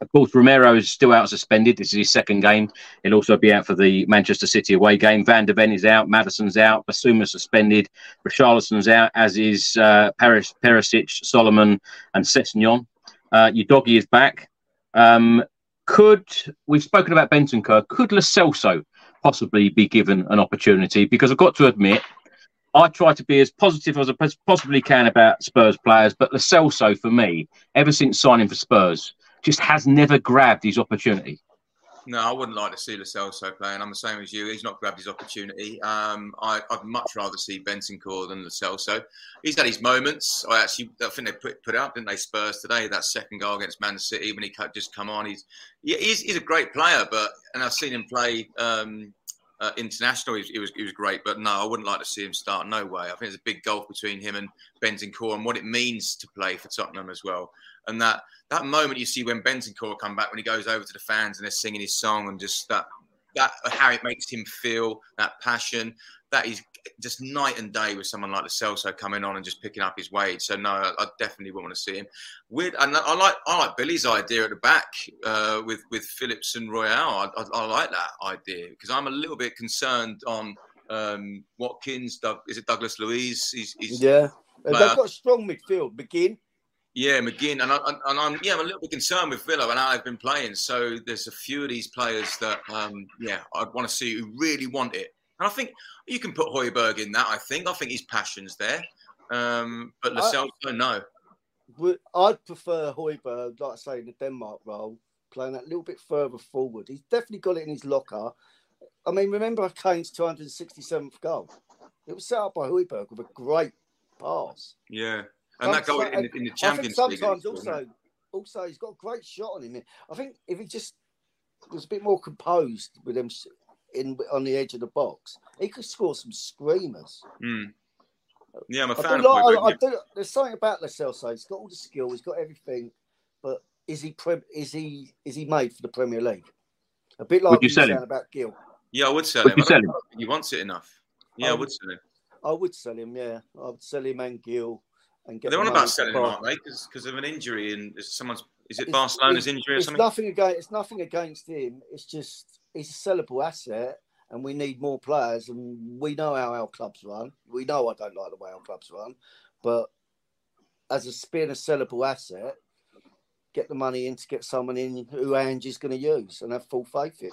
Of course, Romero is still out suspended. This is his second game. He'll also be out for the Manchester City away game. Van de Ven is out. Maddison's out. Bissouma suspended. Richarlison's out, as is uh, Paris, Perisic, Solomon, and Sessegnon. Uh, Udogie is back. Um, could we've spoken about Bentancur? Could Lo Celso possibly be given an opportunity? Because I've got to admit, I try to be as positive as I possibly can about Spurs players, but Lo Celso, for me, ever since signing for Spurs, just has never grabbed his opportunity. No, I wouldn't like to see Lo Celso playing. I'm the same as you. He's not grabbed his opportunity. Um, I, would much rather see Bentancur than Lo Celso. He's had his moments. I actually, I think they put put out, didn't they, Spurs today? That second goal against Man City when he just come on. He's he's, he's a great player, but and I've seen him play um, uh, international, he was, he was, great. But no, I wouldn't like to see him start. No way. I think there's a big gulf between him and Bentancur and what it means to play for Tottenham as well. And that that moment you see when Bentancur come back when he goes over to the fans and they're singing his song and just that that how it makes him feel that passion that is just night and day with someone like the Celso coming on and just picking up his wage. So no, I, definitely wouldn't want to see him. Weird, and I like I like Billy's idea at the back uh, with with Phillips and Royal. I, I, I like that idea because I'm a little bit concerned on um, Watkins. Doug, is it Douglas Luiz? He's, he's yeah, they've got a strong midfield. McGinn. Yeah, McGinn, and, I, and I'm yeah, I'm a little bit concerned with Villa and how they've been playing. So there's a few of these players that um, yeah, I'd want to see who really want it. And I think you can put Højbjerg in that. I think I think his passion's there, um, but Celso, no. I'd prefer Højbjerg, like I say, in the Denmark role, playing that little bit further forward. He's definitely got it in his locker. I mean, remember Kane's 267th goal? It was set up by Højbjerg with a great pass. Yeah. And that goal in, in, the Champions League. Sometimes also, also he's got a great shot on him. I think if he just was a bit more composed with him in on the edge of the box, he could score some screamers. Mm. Yeah, I'm a fan. I do, of like, I, I do, there's something about Lo Celso. He's got all the skill. He's got everything. But is he is he is he made for the Premier League? A bit like would you sell him about Gil. Yeah, I would sell would him. You sell him? He wants it enough. Yeah, I, I would sell him. I would sell him. Yeah, I would sell him and Gil and get. They're on about selling him, aren't they? Because of an injury and someone's. Is it it's, Barcelona's it's, injury or it's something? Nothing against. It's nothing against him. It's just he's a sellable asset, and we need more players. And we know how our clubs run. We know I don't like the way our clubs run, but as a being a sellable asset, get the money in to get someone in who Angie's going to use and have full faith in.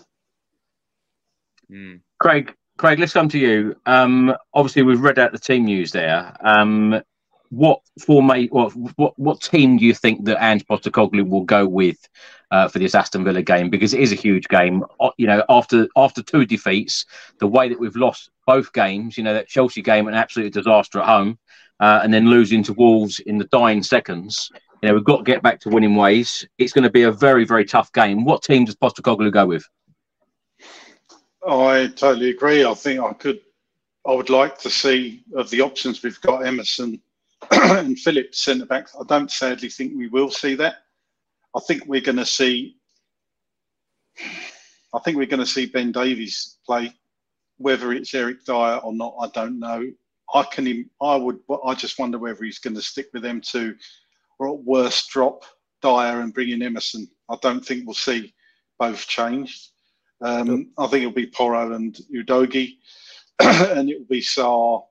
Mm. Craig, Craig, let's come to you. Um, obviously, we've read out the team news there. Um, what formate, what, what what team do you think that Ange Postecoglou will go with uh, for this Aston Villa game? Because it is a huge game. You know, after after two defeats, the way that we've lost both games, you know, that Chelsea game an absolute disaster at home, uh, and then losing to Wolves in the dying seconds. You know, we've got to get back to winning ways. It's going to be a very very tough game. What team does Postecoglou go with? I totally agree. I think I could, I would like to see of the options we've got Emerson and Phillips centre backs. I don't sadly think we will see that. I think we're going to see. I think we're going to see Ben Davies play, whether it's Eric Dier or not. I don't know. I can. I would. I just wonder whether he's going to stick with them two, or at worst drop Dier and bring in Emerson. I don't think we'll see both changed. Um, I think it'll be Porro and Udogie, and it will be Sarr.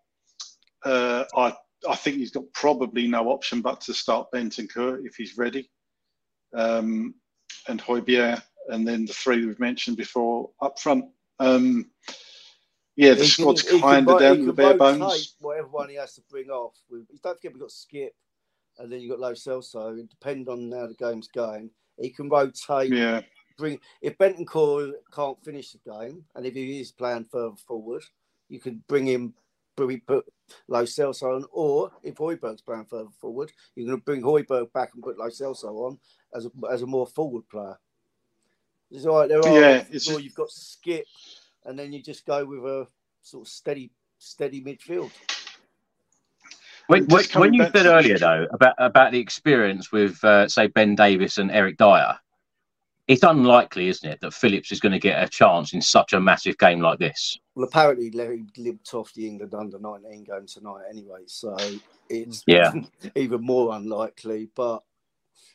Uh, I I think he's got probably no option but to start Bentancur if he's ready, um, and Højbjerg, and then the three we've mentioned before up front. Um, yeah, the he squad's kind of down to the bare bones. Whatever one he has to bring off. We, don't forget we've got Skip, and then you've got Lo Celso. Depending on how the game's going, he can rotate. Yeah bring if Benton Bentancur can't finish the game, and if he is playing further forward, you could bring him, put Lo Celso on, or if Højbjerg's playing further forward, you're going to bring Højbjerg back and put Lo Celso on as a, as a more forward player. It's all right. There are yeah, it's just... you've got Skip, and then you just go with a sort of steady, steady midfield. When, when, when you said earlier though about about the experience with uh, say Ben Davies and Eric Dier, it's unlikely, isn't it, that Phillips is going to get a chance in such a massive game like this? Well, apparently Larry limped off the England under 19 game tonight anyway, so it's yeah. even more unlikely. But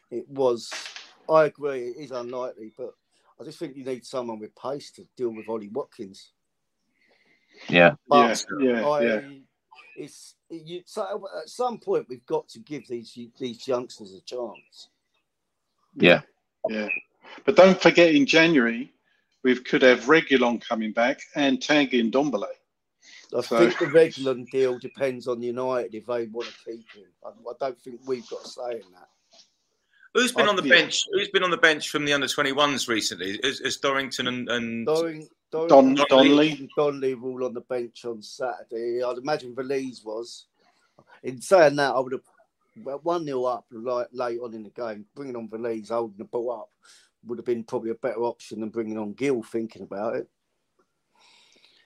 it was, I agree, it is unlikely, but I just think you need someone with pace to deal with Ollie Watkins. Yeah, but yeah, yeah, I, yeah. It's you. So at some point, we've got to give these these youngsters a chance. Yeah, yeah. But don't forget, in January, we could have Reguilón coming back and Tanguy Ndombele. I so. think the Reguilón deal depends on United if they want to keep him. I, I don't think we've got a say in that. Who's been I, on the yeah. bench? Who's been on the bench from the under 21s recently? Is, is Dorrington and, and... Doring, Doring, Don, Donley? Donley were all on the bench on Saturday. I'd imagine Veliz was. In saying that, I would have one 0 up like late on in the game, bringing on Veliz, holding the ball up would have been probably a better option than bringing on Gil. Thinking about it,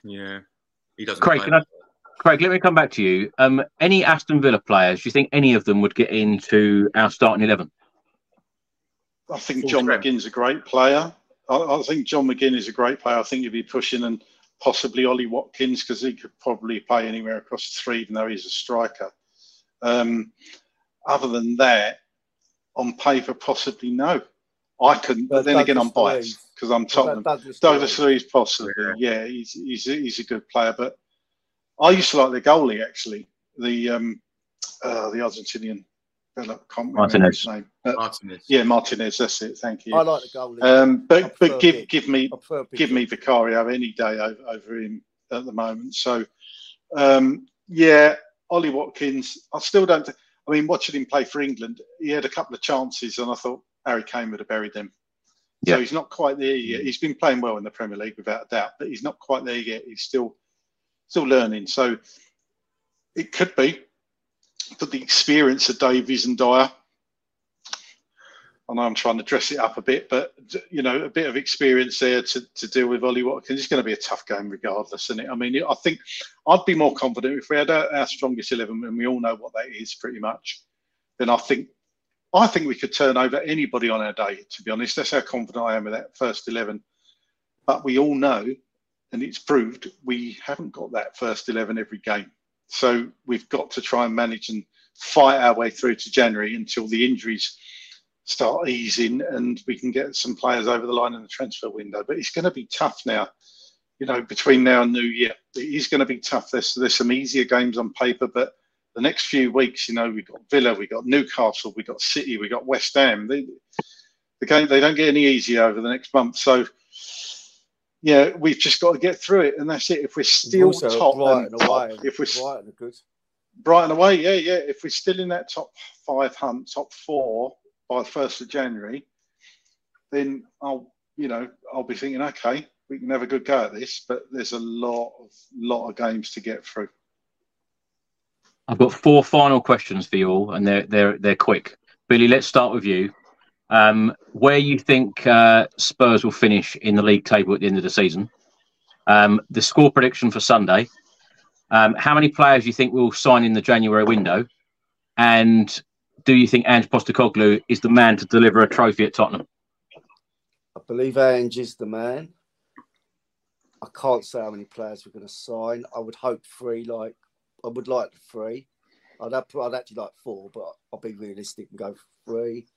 Yeah, he doesn't. Craig, can I, Craig, let me come back to you. Um, any Aston Villa players? Do you think any of them would get into our starting eleven? I think John. McGinn's a great player. I, I think John McGinn is a great player. I think he'd be pushing and possibly Ollie Watkins because he could probably play anywhere across the three, even though he's a striker. Um, other than that, on paper, possibly no. I couldn't, but But then again, I'm biased because I'm Tottenham. Douglas Douglas Luiz. Luiz, possibly. Yeah, he's, he's, a, he's a good player. But I used to like the goalie, actually. The um, uh, the Argentinian. I can't remember Martinez. his name. But, Martinez. yeah, Martinez. That's it. Thank you. I like the goalie. Um, but but give Big. give me I prefer Big. give me Vicario any day over, over him at the moment. So um, yeah, Ollie Watkins. I still don't. I mean, watching him play for England, he had a couple of chances, and I thought Harry Kane would have buried them. Yeah. So he's not quite there yet. Mm-hmm. He's been playing well in the Premier League without a doubt, but he's not quite there yet. He's still still learning. So it could be, that the experience of Davies and Dier. I know I'm trying to dress it up a bit, but you know, a bit of experience there to, to deal with Ollie Watkins. It's going to be a tough game, regardless, isn't it? I mean, I think I'd be more confident if we had our, our strongest eleven, and we all know what that is, pretty much. Then I think, I think we could turn over anybody on our day. To be honest, that's how confident I am with that first eleven. But we all know, and it's proved, we haven't got that first eleven every game. So we've got to try and manage and fight our way through to January until the injuries start easing and we can get some players over the line in the transfer window. But it's going to be tough now, you know, between now and New Year. It is going to be tough. There's, there's some easier games on paper, but the next few weeks, you know, we've got Villa, we've got Newcastle, we've got City, we've got West Ham. They, the game, they don't get any easier over the next month. So, yeah, we've just got to get through it, and that's it. If we're still also top, Brighton and top away. if we're Brighton good. Brighton away, yeah, yeah. If we're still in that top five hunt, top four by the first of January, then I'll, you know, I'll be thinking, okay, we can have a good go at this. But there's a lot of lot of games to get through. I've got four final questions for you all, and they're they're they're quick. Billy, let's start with you. Um, where you think uh, Spurs will finish in the league table at the end of the season? Um, the score prediction for Sunday. Um, how many players do you think will sign in the January window? And do you think Ange Postecoglou is the man to deliver a trophy at Tottenham? I believe Ange is the man. I can't say how many players we're going to sign. I would hope three. Like I would like three. I'd have, I'd actually like four, but I'll be realistic and go three.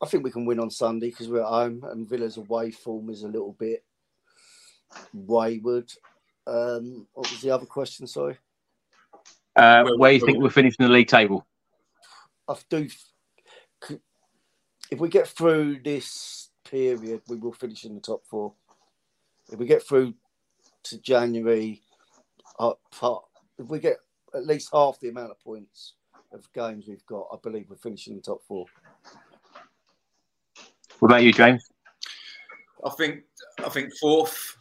I think we can win on Sunday because we're at home and Villa's away form is a little bit wayward. Um, what was the other question? Sorry. Uh, where do you think we'll finish in the league table? I do. If we get through this period, we will finish in the top four. If we get through to January, uh, part, if we get at least half the amount of points of games we've got, I believe we're finishing in the top four. What about you, James? I think I think fourth.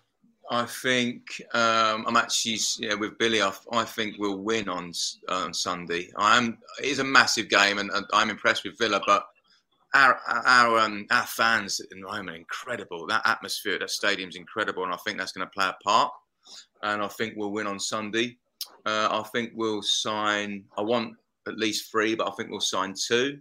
I think um, I'm actually yeah with Billy. I, I think we'll win on S- on Sunday. I am. It is a massive game, and, and I'm impressed with Villa. But our our um, our fans in Rome are incredible. That atmosphere at that stadium's incredible, and I think that's going to play a part. And I think we'll win on Sunday. Uh, I think we'll sign. I want at least three, but I think we'll sign two.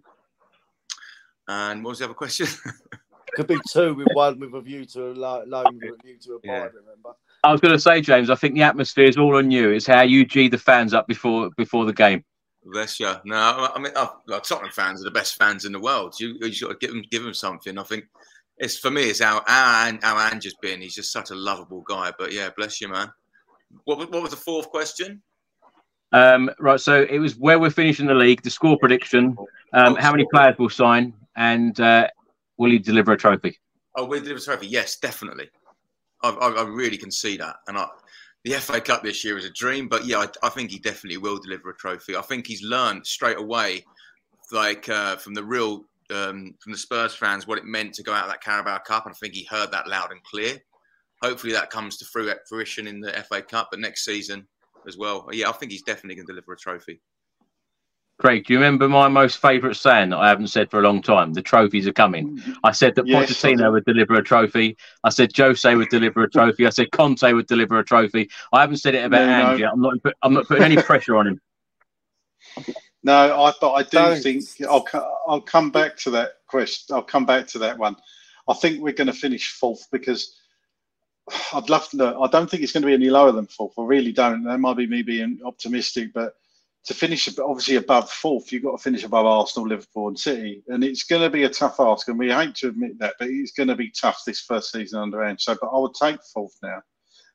And what was the other question? Could be two with one with a view to a lo- loan with a view to a buy. Yeah. Remember? I was going to say, James. I think the atmosphere is all on you. It's how you g the fans up before before the game. Bless you. No, I I mean, oh, like, Tottenham fans are the best fans in the world. You, you sort of give them, give them something. I think it's for me. It's our our our Ange has been. He's just such a lovable guy. But yeah, bless you, man. What what was the fourth question? Um, right, so it was where we're finishing the league, the score prediction, um, how many players will sign, and uh, will he deliver a trophy? Oh, we deliver a trophy. Yes, definitely. I, I, I really can see that. And I, the FA Cup this year is a dream, but yeah, I, I think he definitely will deliver a trophy. I think he's learned straight away, like uh, from the real um, from the Spurs fans, what it meant to go out of that Carabao Cup, and I think he heard that loud and clear. Hopefully, that comes to fruition in the FA Cup, but next season as well. Yeah, I think he's definitely going to deliver a trophy. Craig, do you remember my most favourite saying that I haven't said for a long time? The trophies are coming. I said that Yes, Pochettino would deliver a trophy. I said Jose would deliver a trophy. I said Conte would deliver a trophy. I haven't said it about No, no. Ange yet. I'm not. I'm not putting any pressure on him. No, I but I do Don't. think I'll I'll come back to that question. I'll come back to that one. I think we're going to finish fourth because I'd love to. Look, I don't think it's going to be any lower than fourth. I really don't. That might be me being optimistic, but to finish obviously above fourth, you've got to finish above Arsenal, Liverpool, and City, and it's going to be a tough ask. And we hate to admit that, but it's going to be tough this first season under Ange. So, but I would take fourth now.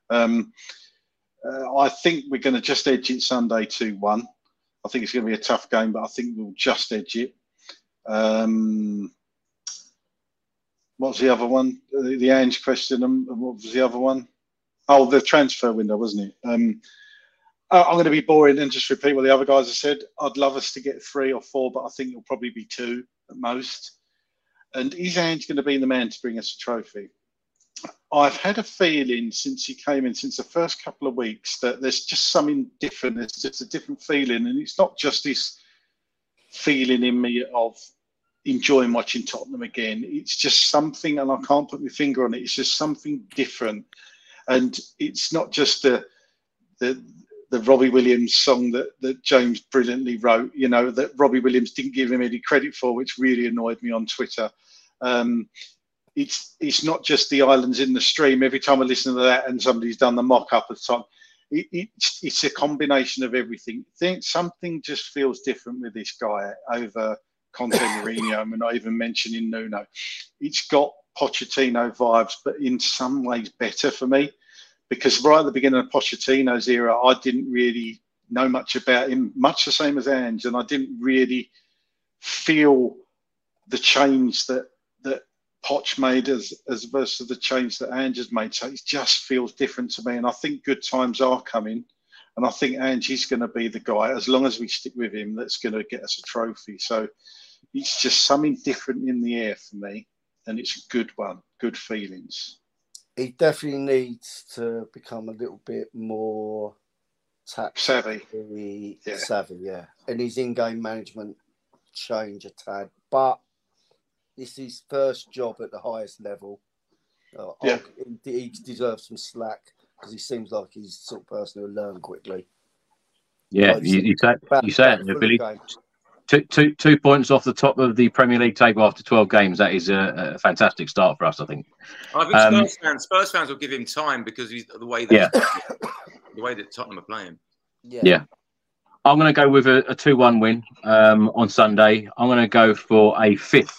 Um, uh, I think we're going to just edge it Sunday two one. I think it's going to be a tough game, but I think we'll just edge it. Um, what's the other one? The, the Ange question. And what was the other one? Oh, the transfer window, wasn't it? Um, I'm going to be boring and just repeat what the other guys have said. I'd love us to get three or four, but I think it'll probably be two at most. And is Ange going to be the man to bring us a trophy? I've had a feeling since he came in, since the first couple of weeks, that there's just something different. There's just a different feeling, and it's not just this feeling in me of enjoying watching Tottenham again. It's just something, and I can't put my finger on it. It's just something different, and it's not just the the the Robbie Williams song that that James brilliantly wrote. You know that Robbie Williams didn't give him any credit for, which really annoyed me on Twitter. Um, it's it's not just the islands in the stream. Every time I listen to that, and somebody's done the mock up of time, it, it's it's a combination of everything. Think something just feels different with this guy over Conte Mourinho. and not even mentioning Nuno. It's got Pochettino vibes, but in some ways better for me because right at the beginning of Pochettino's era, I didn't really know much about him, much the same as Ange, and I didn't really feel the change that that Poch made as as versus the change that Ange has made. So it just feels different to me, and I think good times are coming. And I think Ange is going to be the guy, as long as we stick with him, that's going to get us a trophy. So it's just something different in the air for me, and it's a good one, good feelings. He definitely needs to become a little bit more Savvy. Yeah. savvy, yeah. And his in-game management change a tad, but this is his first job at the highest level. Uh, Yeah. he, he deserves some slack because he seems like he's the sort of person who'll learn quickly. Yeah, Like you, you say you say back it, full of Billy. game. Two, two, two points off the top of the Premier League table after 12 games. That is a, a fantastic start for us, I think. I think Um, Spurs fans, Spurs fans will give him time because he's the way that Yeah. the way that Tottenham are playing. Yeah. Yeah. I'm going to go with a, a 2 1 win um, on Sunday. I'm going to go for a fifth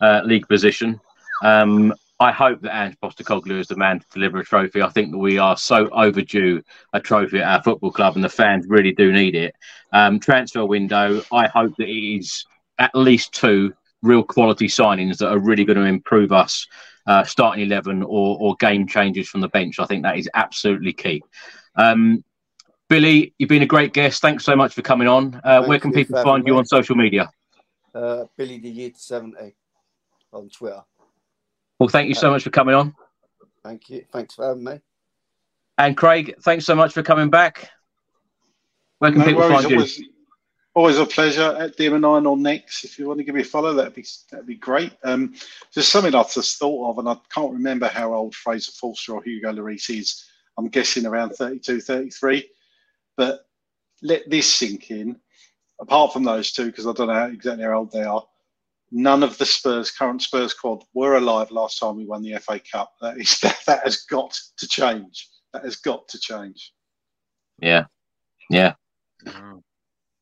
uh, league position. Um, I hope that Ange Postecoglou is the man to deliver a trophy. I think that we are so overdue a trophy at our football club, and the fans really do need it. Um, transfer window, I hope that it is at least two real quality signings that are really going to improve us, uh, starting 11 or, or game changes from the bench. I think that is absolutely key. Um, Billy, you've been a great guest. Thanks so much for coming on. Uh, where can people find having you on social media? Uh, Billy the Year 70 on Twitter. Well, thank you so much for coming on. Thank you. Thanks for having me. And Craig, thanks so much for coming back. Where can No people worries, find you? always, always a pleasure. At DM9 or next, if you want to give me a follow, that'd be that'd be great. Um, just something I've just thought of, and I can't remember how old Fraser Forster or Hugo Lloris is. I'm guessing around 32, 33. But let this sink in. Apart from those two, because I don't know exactly how old they are, none of the Spurs, current Spurs squad, were alive last time we won the FA Cup. That is that, that has got to change. That has got to change. Yeah. Yeah.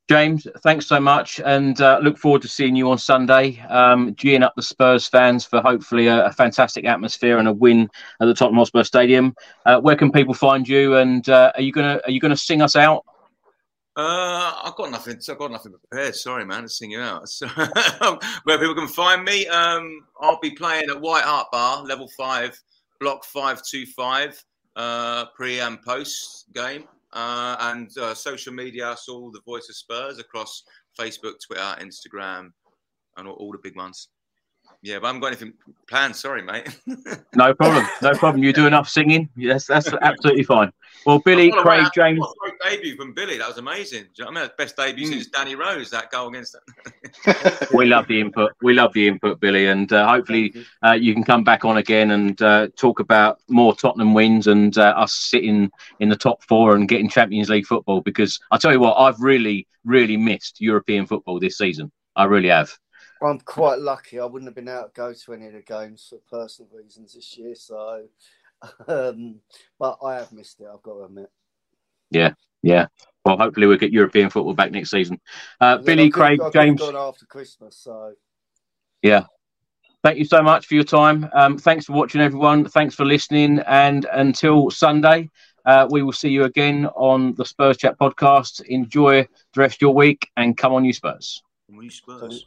James, thanks so much, and uh, look forward to seeing you on Sunday. Um, geeing up the Spurs fans for hopefully a, a fantastic atmosphere and a win at the Tottenham Hotspur Stadium. Uh, where can people find you? And uh, are you gonna are you gonna sing us out? Uh, I've got nothing. I've got nothing prepared. Sorry, man, sing you out. So, where people can find me, um, I'll be playing at White Hart Bar, level five, block five two five, uh, pre and post game, uh, and uh, social media. I saw the Voice of Spurs across Facebook, Twitter, Instagram, and all, all the big ones. Yeah, but I haven't got anything planned. Sorry, mate. no problem. No problem. You do enough singing. Yes, that's absolutely fine. Well, Billy, Craig, James. What great debut from Billy. That was amazing. You know I mean? That's best debut mm. since Danny Rose. That goal against. we love the input. We love the input, Billy, and uh, hopefully you. Uh, you. can come back on again and uh, talk about more Tottenham wins and uh, us sitting in the top four and getting Champions League football. Because I tell you what, I've really, really missed European football this season. I really have. I'm quite lucky. I wouldn't have been able to go to any of the games for personal reasons this year. So, um, but I have missed it. I've got to admit. Yeah, yeah. Well, hopefully we'll get European football back next season. Uh, Billy, Craig, James. Gone after Christmas, so. Yeah. Thank you so much for your time. Um, thanks for watching, everyone. Thanks for listening. And until Sunday, uh, we will see you again on the Spurs Chat podcast. Enjoy the rest of your week and come on, you Spurs. Come on, you Spurs.